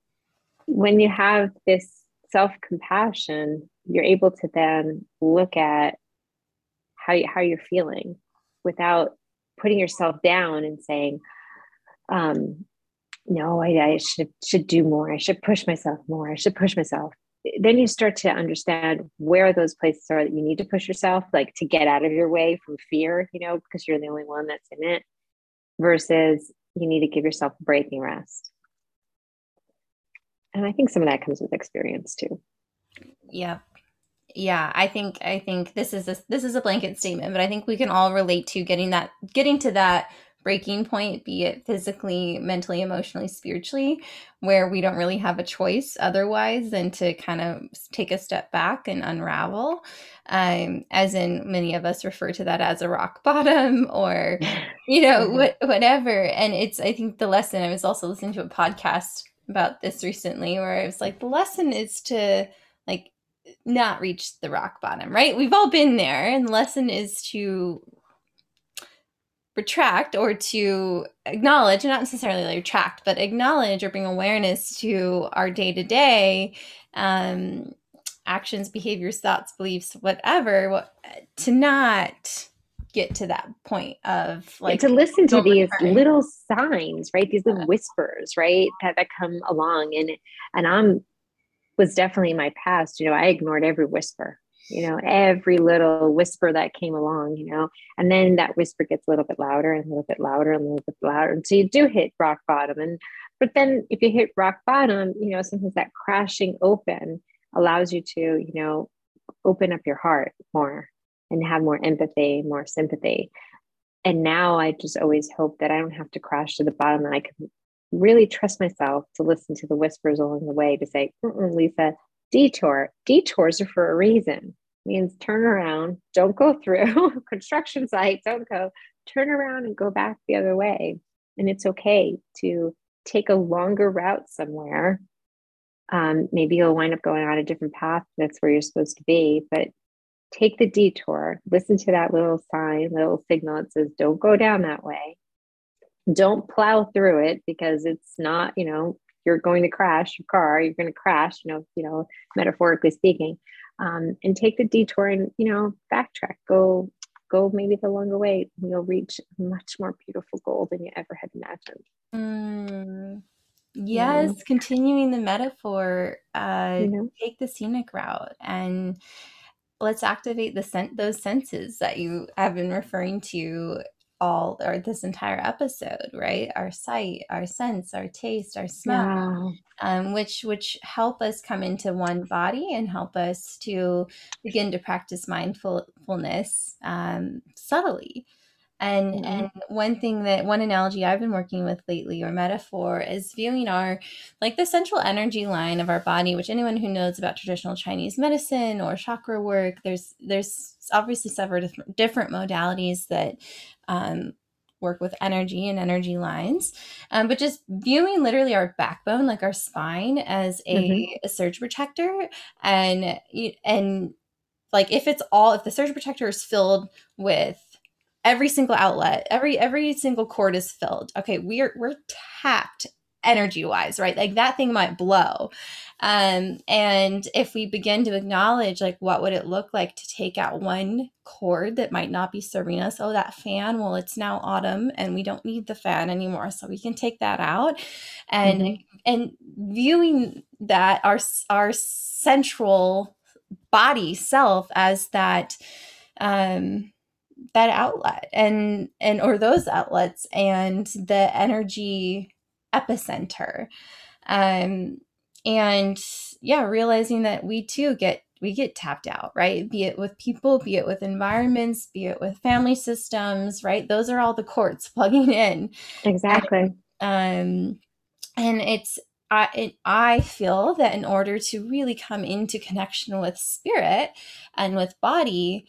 when you have this self compassion, you're able to then look at how you, how you're feeling without putting yourself down and saying, um, "No, I, I should should do more. I should push myself more. I should push myself." Then you start to understand where those places are that you need to push yourself, like to get out of your way from fear, you know, because you're the only one that's in it, versus you need to give yourself a break and rest. And i think some of that comes with experience too. Yeah yeah i think i think this is a this is a blanket statement but i think we can all relate to getting that getting to that breaking point, be it physically, mentally, emotionally, spiritually, where we don't really have a choice otherwise than to kind of take a step back and unravel. Um, as in, many of us refer to that as a rock <laughs> bottom or, you know, mm-hmm. what, whatever. And it's, I think the lesson, I was also listening to a podcast about this recently where I was like, the lesson is to like not reach the rock bottom, right? We've all been there. And the lesson is to retract or to acknowledge, not necessarily retract, but acknowledge or bring awareness to our day to day actions, behaviors, thoughts, beliefs, whatever, what, to not get to that point of like to listen to these little signs, right? These little whispers, right? That that come along and and I'm was definitely my past. You know, I ignored every whisper you know, every little whisper that came along, you know, and then that whisper gets a little bit louder and a little bit louder and a little bit louder. And so you do hit rock bottom. And, but then if you hit rock bottom, you know, sometimes that crashing open allows you to, you know, open up your heart more and have more empathy, more sympathy. And now I just always hope that I don't have to crash to the bottom and I can really trust myself to listen to the whispers along the way to say, Lisa, detour. Detours are for a reason means turn around, don't go through <laughs> construction site, don't go, turn around and go back the other way. And it's okay to take a longer route somewhere. Um, maybe you'll wind up going on a different path. That's where you're supposed to be, but take the detour, listen to that little sign, little signal that says, don't go down that way. Don't plow through it because it's not, you know, you're going to crash your car, you're going to crash, you know, you know, metaphorically speaking um, and take the detour and you know backtrack go go maybe the longer way and you'll reach a much more beautiful goal than you ever had imagined mm. yes yeah. continuing the metaphor uh, you know? take the scenic route and let's activate the sen- those senses that you have been referring to all or this entire episode right our sight our sense our taste our smell yeah. um, which which help us come into one body and help us to begin to practice mindfulness um, subtly and mm-hmm. and one thing that one analogy I've been working with lately or metaphor is viewing our like the central energy line of our body, which anyone who knows about traditional Chinese medicine or chakra work, there's there's obviously several different modalities that um, work with energy and energy lines um, but just viewing literally our backbone like our spine as a, mm-hmm. a surge protector and and like if it's all if the surge protector is filled with every single outlet every every single cord is filled okay we're we're tapped energy wise right? Like that thing might blow. Um and if we begin to acknowledge like what would it look like to take out one cord that might not be serving us? Oh that fan well it's now autumn and we don't need the fan anymore so we can take that out. And mm-hmm. and viewing that our our central body self as that um that outlet and and or those outlets and the energy epicenter. Um and yeah realizing that we too get we get tapped out right? Be it with people be it with environments be it with family systems right? Those are all the cords <laughs> plugging in. Exactly. And, um and it's I, it, I feel that in order to really come into connection with spirit and with body,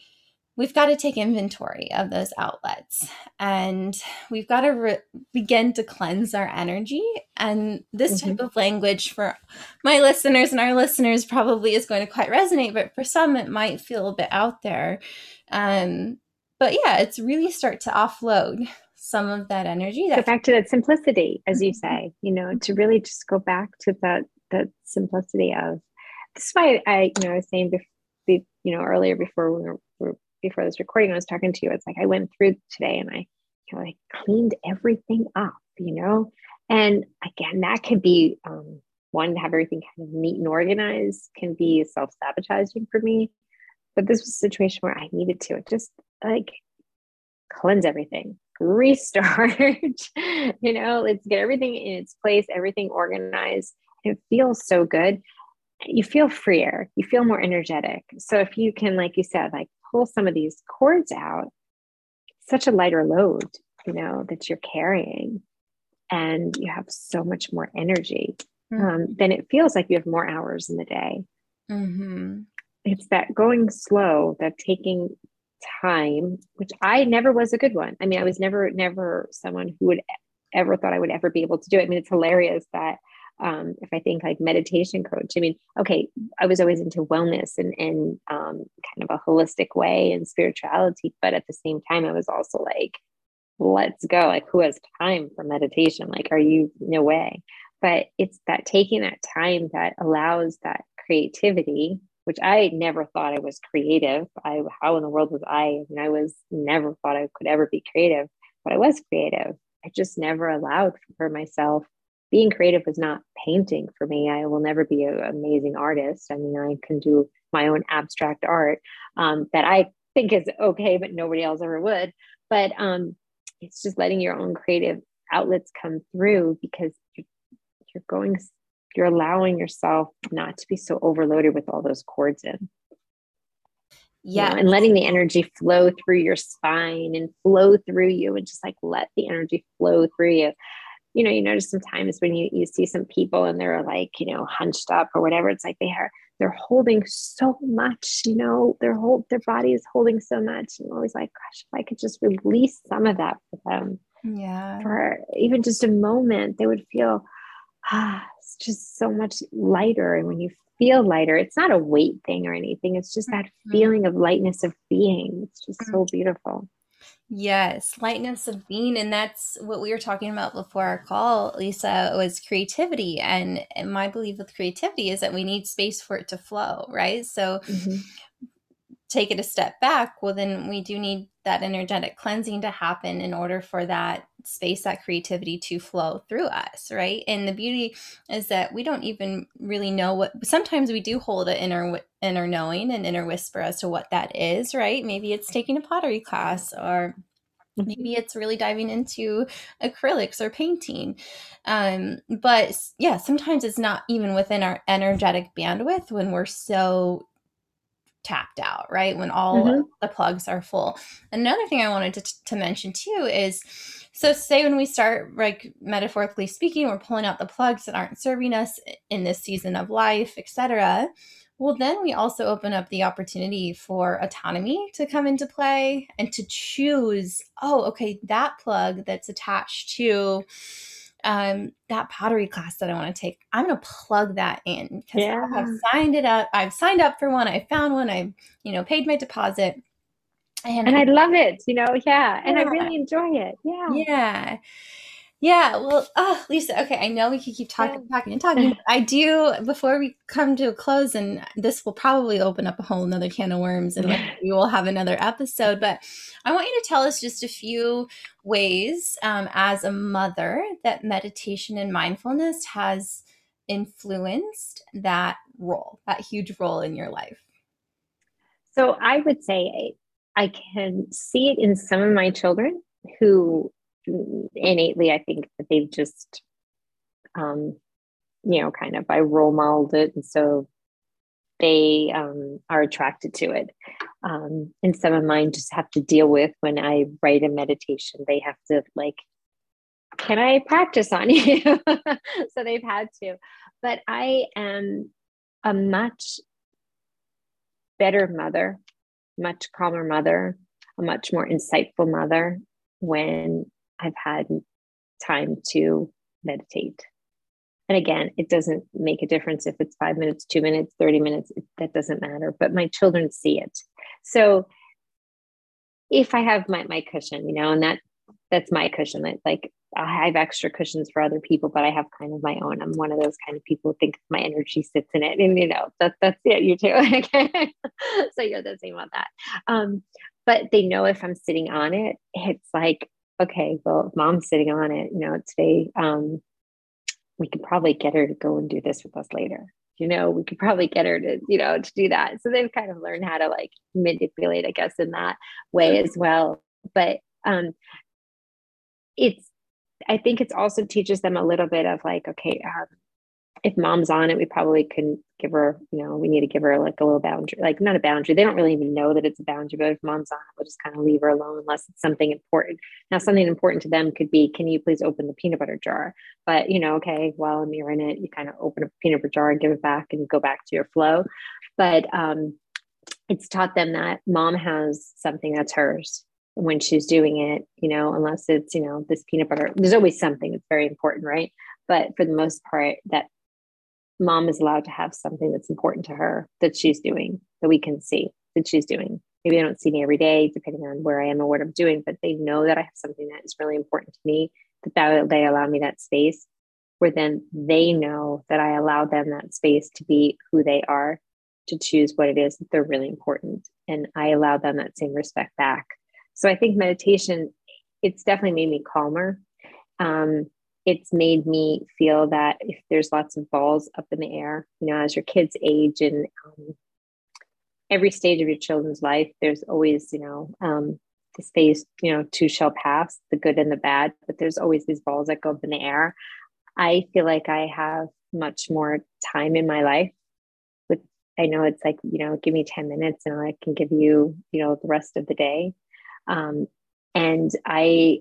we've got to take inventory of those outlets and we've got to re- begin to cleanse our energy. And this mm-hmm. type of language for my listeners and our listeners probably is going to quite resonate, but for some, it might feel a bit out there. Um, but yeah, it's really start to offload some of that energy. That- go back to that simplicity, as you mm-hmm. say, you know, to really just go back to that that simplicity of. This is why I, you know, I was saying before, you know, earlier before we were before this recording, I was talking to you. It's like I went through today and I, you know, I cleaned everything up, you know. And again, that could be um, one to have everything kind of neat and organized can be self sabotaging for me. But this was a situation where I needed to just like cleanse everything, restart, <laughs> you know, let's get everything in its place, everything organized. It feels so good. You feel freer, you feel more energetic. So if you can, like you said, like pull some of these cords out, such a lighter load you know, that you're carrying. And you have so much more energy. Mm-hmm. Um, then it feels like you have more hours in the day. Mm-hmm. It's that going slow, that taking time, which I never was a good one. I mean, I was never, never someone who would ever thought I would ever be able to do it. I mean, it's hilarious that um, if I think like meditation coach, I mean, okay, I was always into wellness and, and um, kind of a holistic way and spirituality, but at the same time, I was also like, let's go. Like, who has time for meditation? Like, are you no way? But it's that taking that time that allows that creativity, which I never thought I was creative. I how in the world was I? Mean, I was never thought I could ever be creative, but I was creative. I just never allowed for myself being creative was not painting for me. I will never be an amazing artist. I mean, I can do my own abstract art um, that I think is okay, but nobody else ever would. But um, it's just letting your own creative outlets come through because you're, you're going, you're allowing yourself not to be so overloaded with all those cords in. Yeah. You know, and letting the energy flow through your spine and flow through you and just like let the energy flow through you you know, you notice sometimes when you, you see some people and they're like, you know, hunched up or whatever, it's like they are they're holding so much, you know, their whole their body is holding so much. And I'm always like, gosh, if I could just release some of that for them. Yeah. For even just a moment, they would feel ah, it's just so much lighter. And when you feel lighter, it's not a weight thing or anything. It's just that mm-hmm. feeling of lightness of being. It's just mm-hmm. so beautiful. Yes, lightness of being. And that's what we were talking about before our call, Lisa, was creativity. And, my belief with creativity is that we need space for it to flow, right? So mm-hmm. Take it a step back. Well, then we do need that energetic cleansing to happen in order for that space, that creativity to flow through us, right? And the beauty is that we don't even really know what. Sometimes we do hold an inner inner knowing and inner whisper as to what that is, right? Maybe it's taking a pottery class or mm-hmm. maybe it's really diving into acrylics or painting um, but yeah sometimes it's not even within our energetic bandwidth when we're so tapped out, right? When all mm-hmm. the plugs are full. Another thing I wanted to, to mention too is so, say when we start, like metaphorically speaking, we're pulling out the plugs that aren't serving us in this season of life, etc. Well, then we also open up the opportunity for autonomy to come into play and to choose, oh, okay, that plug that's attached to um, that pottery class that I want to take, I'm going to plug that in because yeah. I've signed it up. I've signed up for one. I found one. I've, you know, paid my deposit. And, and I, I love it, you know, yeah. And yeah. I really enjoy it. Yeah. Yeah. Yeah, well, oh, Lisa, okay, I know we could keep talking, talking, and <laughs> talking. I do, before we come to a close, and this will probably open up a whole another can of worms, and we will have another episode. But I want you to tell us just a few ways um, as a mother that meditation and mindfulness has influenced that role, that huge role in your life. So I would say I can see it in some of my children who innately, I think that they've just, um, you know, kind of I role modeled it, and so they um, are attracted to it. Um, and some of mine just have to deal with when I write a meditation. They have to like, can I practice on you? <laughs> so they've had to. But I am a much better mother, much calmer mother, a much more insightful mother when I've had time to meditate. And again, it doesn't make a difference if it's five minutes, two minutes, 30 minutes, it, that doesn't matter. But my children see it. So if I have my, my cushion, you know, and that that's my cushion. Like I have extra cushions for other people, but I have kind of my own. I'm one of those kind of people who think my energy sits in it. And you know, that that's it, you too. Okay? <laughs> so you're the same about that. Um, but they know if I'm sitting on it, it's like okay, well, if mom's sitting on it, you know, today, um, we could probably get her to go and do this with us later. You know, we could probably get her to, you know, to do that. So they've kind of learned how to like manipulate, I guess, in that way as well. But um, it's, I think it's also teaches them a little bit of like, okay, um, if mom's on it, we probably can give her, you know, we need to give her like a little boundary, like not a boundary. They don't really even know that it's a boundary, but if mom's on we'll just kind of leave her alone unless it's something important. Now, something important to them could be, can you please open the peanut butter jar? But, you know, okay, while you're in it, you kind of open a peanut butter jar give it back and go back to your flow. But um, it's taught them that mom has something that's hers when she's doing it, you know, unless it's, you know, this peanut butter, there's always something that's very important, right? But for the most part, that mom is allowed to have something that's important to her that she's doing that we can see that she's doing. Maybe they don't see me every day, depending on where I am or what I'm doing, but they know that I have something that is really important to me, that, that they allow me that space where then they know that I allow them that space to be who they are, to choose what it is that they're really important. And I allow them that same respect back. So I think meditation, it's definitely made me calmer. Um, it's made me feel that if there's lots of balls up in the air, you know, as your kids age and um, every stage of your children's life, there's always, you know, um, this phase, you know, too shall pass, the good and the bad, but there's always these balls that go up in the air. I feel like I have much more time in my life. With I know it's like, you know, give me 10 minutes and I can give you, you know, the rest of the day. Um, and I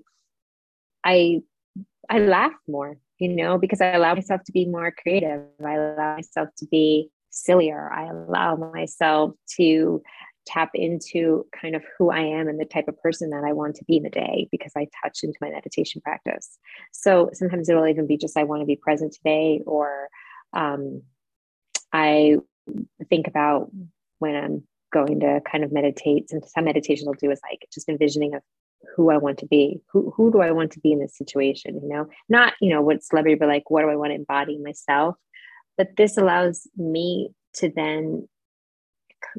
I I laugh more, you know, because I allow myself to be more creative. I allow myself to be sillier. I allow myself to tap into kind of who I am and the type of person that I want to be in the day because I touch into my meditation practice. So sometimes it'll even be just I want to be present today, or um, I think about when I'm going to kind of meditate. And some meditation I'll do is like just envisioning a who I want to be. Who who do I want to be in this situation? You know, not you know what celebrity, but like what do I want to embody myself? But this allows me to then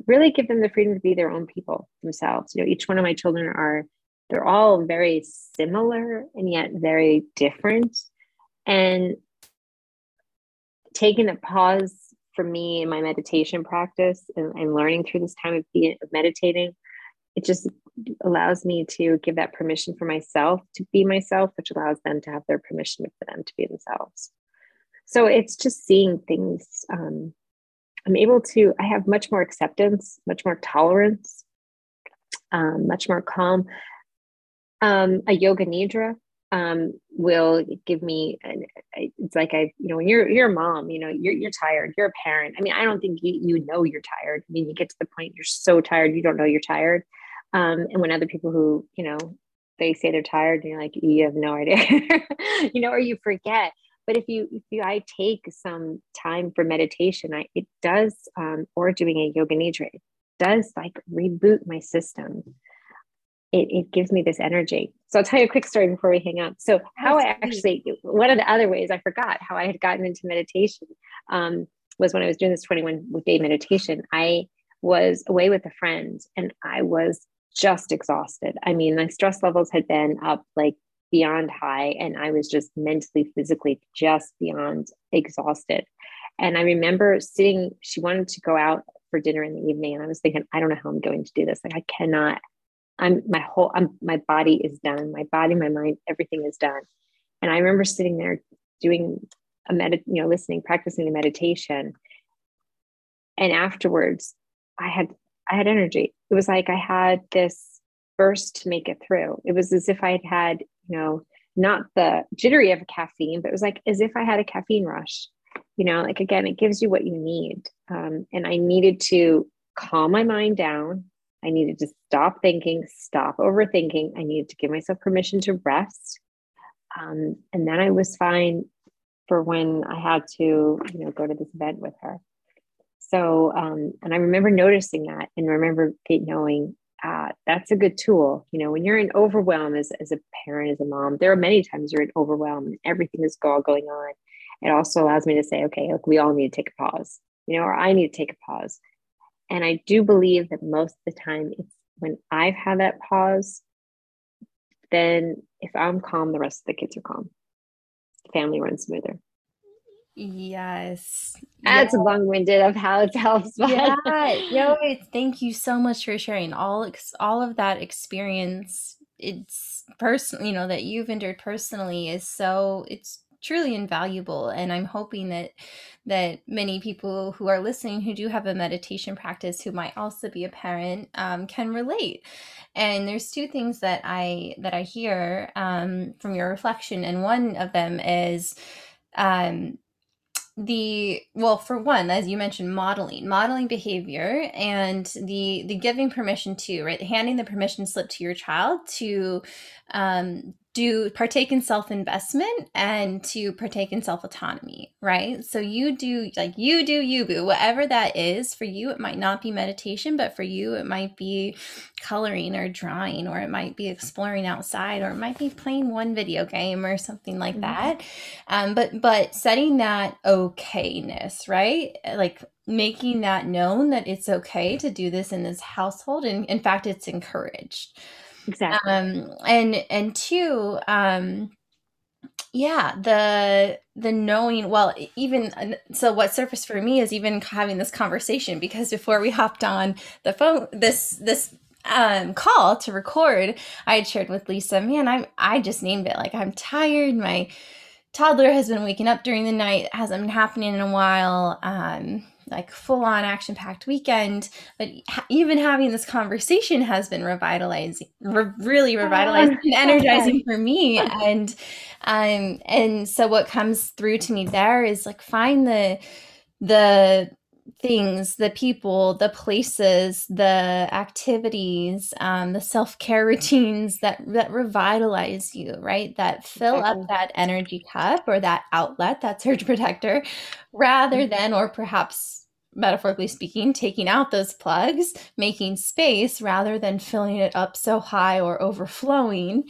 really give them the freedom to be their own people themselves. You know, each one of my children are they're all very similar and yet very different. And taking a pause for me in my meditation practice and, and learning through this time of, being, of meditating, it just allows me to give that permission for myself to be myself, which allows them to have their permission for them to be themselves. So it's just seeing things. Um, I'm able to, I have much more acceptance, much more tolerance, um, much more calm. Um, a yoga nidra um, will give me an, it's like I, you know, when you're you're a mom, you know, you're you're tired, you're a parent. I mean, I don't think you you know you're tired. I mean, you get to the point you're so tired, you don't know you're tired. Um, and when other people who, you know, they say they're tired and you're like, you have no idea, <laughs> you know, or you forget. But if you, if you, I take some time for meditation, I, it does, um, or doing a yoga nidra, it does like reboot my system. It, it gives me this energy. So I'll tell you a quick story before we hang out. So how I actually, one of the other ways I forgot how I had gotten into meditation um, was when I was doing this 21 day meditation. I was away with a friend and I was just exhausted. I mean, my stress levels had been up like beyond high, and I was just mentally, physically just beyond exhausted. And I remember sitting, she wanted to go out for dinner in the evening, and I was thinking, I don't know how I'm going to do this. Like, I cannot. I'm my whole, I'm, my body is done. My body, my mind, everything is done. And I remember sitting there doing a med, you know, listening, practicing the meditation. And afterwards, I had I had energy. It was like I had this burst to make it through. It was as if I had had, you know, not the jittery of a caffeine, but it was like as if I had a caffeine rush. You know, like again, it gives you what you need. Um, and I needed to calm my mind down. I needed to stop thinking, stop overthinking. I needed to give myself permission to rest. Um, and then I was fine for when I had to, you know, go to this event with her. So, um, and I remember noticing that and remember knowing uh, that's a good tool. You know, when you're in overwhelm as, as a parent, as a mom, there are many times you're in overwhelm and everything is all going on. It also allows me to say, okay, look, we all need to take a pause, you know, or I need to take a pause. And I do believe that most of the time it's when I've had that pause, then if I'm calm, the rest of the kids are calm. Family runs smoother. Yes. That's yeah. long-winded of how it helps. But. Yeah. <laughs> Yo, thank you so much for sharing all all of that experience. It's personal, you know, that you've endured personally is so it's truly invaluable and i'm hoping that that many people who are listening who do have a meditation practice who might also be a parent um, can relate and there's two things that i that i hear um, from your reflection and one of them is um, the well for one as you mentioned modeling modeling behavior and the the giving permission to right? Handing the permission slip to your child to um, do partake in self investment and to partake in self autonomy, right? So you do like you do you boo, whatever that is for you. It might not be meditation, but for you, it might be coloring or drawing, or it might be exploring outside, or it might be playing one video game or something like mm-hmm. that. Um, but but setting that okayness, right? Like making that known that it's okay to do this in this household, and in fact, it's encouraged. Exactly. Um, and and two, um, yeah, the the knowing. Well, even so, what surfaced for me is even having this conversation because before we hopped on the phone, this this um call to record, I had shared with Lisa, man, I'm I just named it like I'm tired. My toddler has been waking up during the night, hasn't been happening in a while. Um, like full on action packed weekend. But even having this conversation has been revitalizing, re- really oh, revitalizing and <laughs> energizing for me. And um, and so what comes through to me there is like find the the things, the people, the places, the activities, um, the self care <laughs> routines that that revitalize you, right? That fill exactly. up that energy cup or that outlet, that surge protector, rather mm-hmm. than, or perhaps metaphorically speaking, taking out those plugs, making space rather than filling it up so high or overflowing.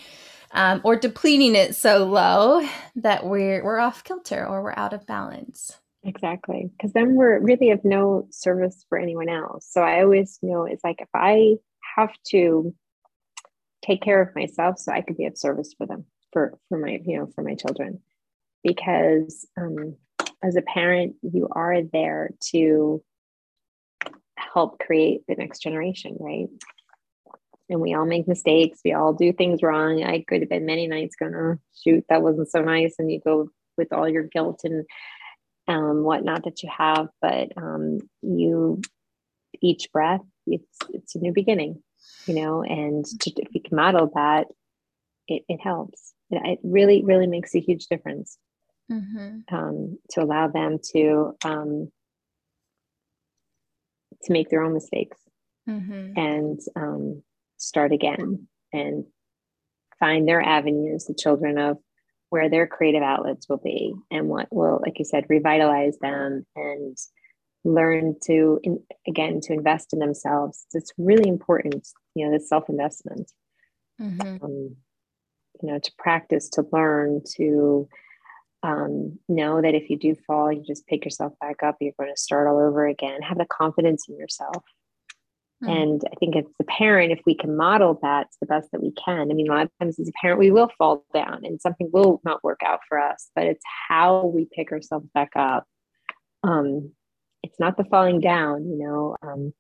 Um, or depleting it so low that we're we're off kilter or we're out of balance. Exactly. Because then we're really of no service for anyone else. So I always know it's like if I have to take care of myself so I could be of service for them, for for my, you know, for my children. Because um as a parent, you are there to help create the next generation, right? And we all make mistakes. We all do things wrong. I could have been many nights going, oh, shoot, that wasn't so nice. And you go with all your guilt and um, whatnot that you have, but um, you each breath, it's it's a new beginning, you know. And to, if you can model that, it, it helps. It, it really really makes a huge difference mm-hmm. um, to allow them to um, to make their own mistakes mm-hmm. and um, start again and find their avenues. The children of where their creative outlets will be and what will like you said revitalize them and learn to in, again to invest in themselves it's really important you know the self-investment mm-hmm. um, you know to practice to learn to um, know that if you do fall you just pick yourself back up you're going to start all over again have the confidence in yourself Mm-hmm. And I think as a parent, if we can model that to the best that we can, I mean, a lot of times as a parent, we will fall down and something will not work out for us, but it's how we pick ourselves back up. Um, it's not the falling down, you know. Um,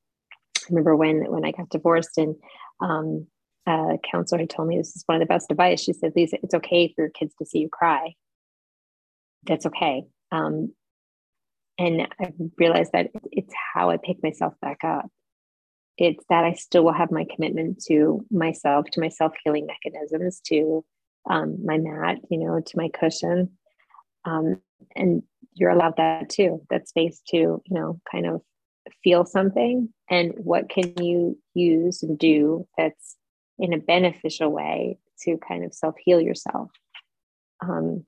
I remember when when I got divorced and um, a counselor had told me this is one of the best advice. She said, Lisa, it's okay for your kids to see you cry. That's okay. Um, and I realized that it's how I pick myself back up it's that I still will have my commitment to myself, to my self healing mechanisms, to um, my mat, you know, to my cushion. Um, and you're allowed that too, that space to, you know, kind of feel something and what can you use and do that's in a beneficial way to kind of self heal yourself. Um,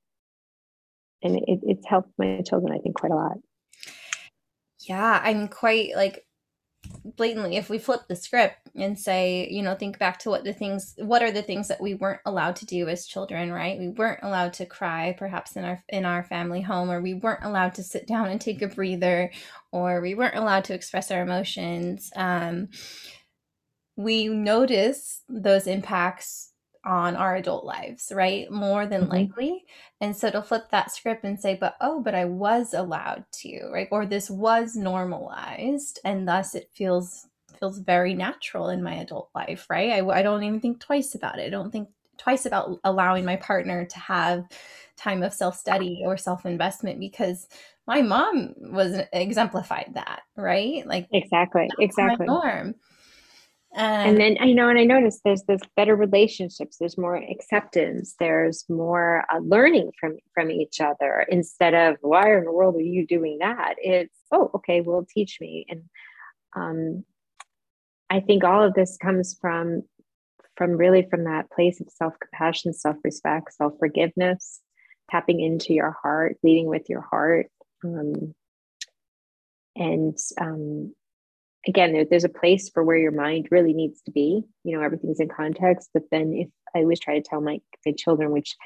and it, it's helped my children, I think, quite a lot. Yeah, I'm quite like blatantly if we flip the script and say you know think back to what the things what are the things that we weren't allowed to do as children right we weren't allowed to cry perhaps in our in our family home or we weren't allowed to sit down and take a breather or we weren't allowed to express our emotions um, we notice those impacts on our adult lives, right? More than mm-hmm. likely. And so to flip that script and say, but oh, but I was allowed to, right? Or this was normalized and thus it feels feels very natural in my adult life, right? I, I don't even think twice about it. I don't think twice about allowing my partner to have time of self study or self investment because my mom was exemplified that, right? Like exactly, exactly. norm. And then I know, and I noticed there's this better relationships. There's more acceptance. There's more uh, learning from from each other instead of why in the world are you doing that? It's oh, okay, well, teach me. And um, I think all of this comes from from really from that place of self compassion, self respect, self forgiveness, tapping into your heart, leading with your heart. Um, and um, again, there, there's a place for where your mind really needs to be. You know, everything's in context. But then, if I always try to tell my, my children, which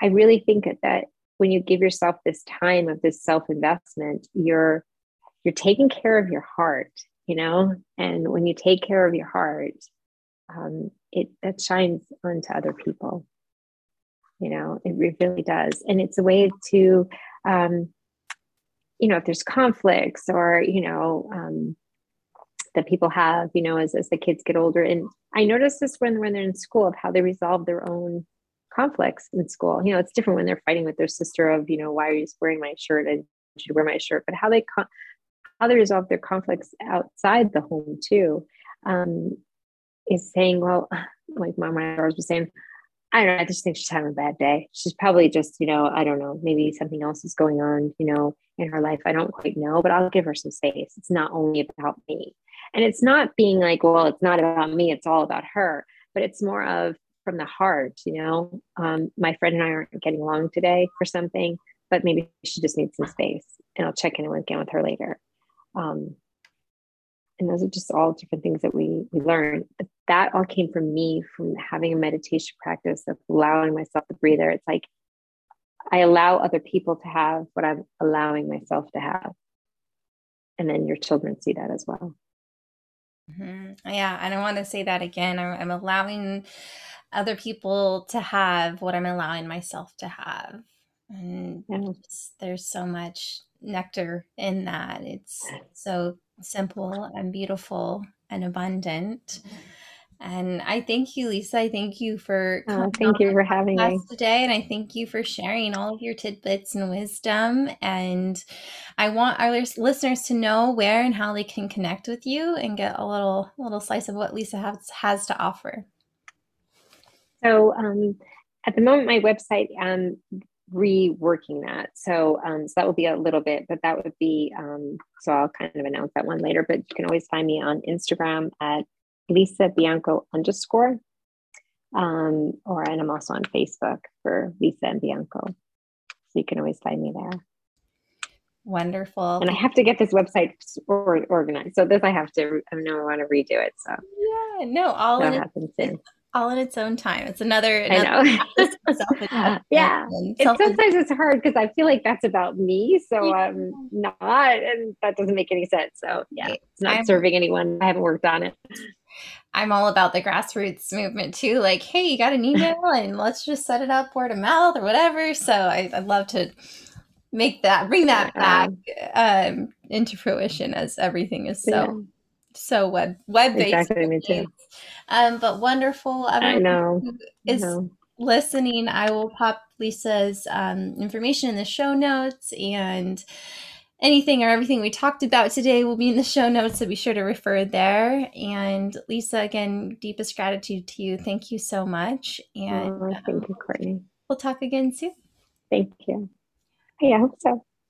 I really think that when you give yourself this time of this self investment, you're you're taking care of your heart. You know, and when you take care of your heart, um, it that shines onto other people. You know, it really does, and it's a way to. Um, you know if there's conflicts or you know um, that people have, you know, as, as the kids get older. And I notice this when, when they're in school of how they resolve their own conflicts in school. You know, it's different when they're fighting with their sister of, you know, why are you wearing my shirt and should wear my shirt, but how they, how they resolve their conflicts outside the home too, um, is saying, well, like my mom was saying, I don't know. I just think she's having a bad day. She's probably just, you know, I don't know, maybe something else is going on, you know, in her life. I don't quite know, but I'll give her some space. It's not only about me. And it's not being like, well, it's not about me, it's all about her, but it's more of from the heart, you know. Um, my friend and I aren't getting along today for something, but maybe she just needs some space and I'll check in again with her later. Um, and those are just all different things that we we learn. But that all came from me from having a meditation practice of allowing myself to breathe there. It's like I allow other people to have what I'm allowing myself to have. And then your children see that as well. Mm-hmm. Yeah, and I want to say that again. I'm, I'm allowing other people to have what I'm allowing myself to have, and yeah. there's so much nectar in that. It's so simple and beautiful and abundant. And I thank you, Lisa. I thank you for oh, thank you for having me today, and I thank you for sharing all of your tidbits and wisdom. And I want our listeners to know where and how they can connect with you and get a little little slice of what Lisa has has to offer. So, um, at the moment, my website, um, reworking that. So, um, so that will be a little bit, but that would be. Um, so I'll kind of announce that one later. But you can always find me on Instagram at Lisa Bianco underscore. Um, or and I'm also on Facebook for Lisa and Bianco. So you can always find me there. Wonderful. And I have to get this website organized. So this I have to I know I want to redo it. So yeah, no, all that happens soon. All in its own time. It's another, another I know. <laughs> <laughs> yeah. Sometimes it's hard because I feel like that's about me. So yeah. I'm not, and that doesn't make any sense. So yeah, it's not I'm, serving anyone. I haven't worked on it. I'm all about the grassroots movement too. Like, hey, you got an <laughs> email and let's just set it up word of mouth or whatever. So I, would love to make that, bring that back um, into fruition as everything is so, yeah. so web web based. Exactly, me too. Um, but wonderful. I know. Is I know. listening. I will pop Lisa's um, information in the show notes and anything or everything we talked about today will be in the show notes, so be sure to refer there. And Lisa, again, deepest gratitude to you. Thank you so much. And oh, thank you, um, Courtney. We'll talk again soon. Thank you. Yeah, I hope so.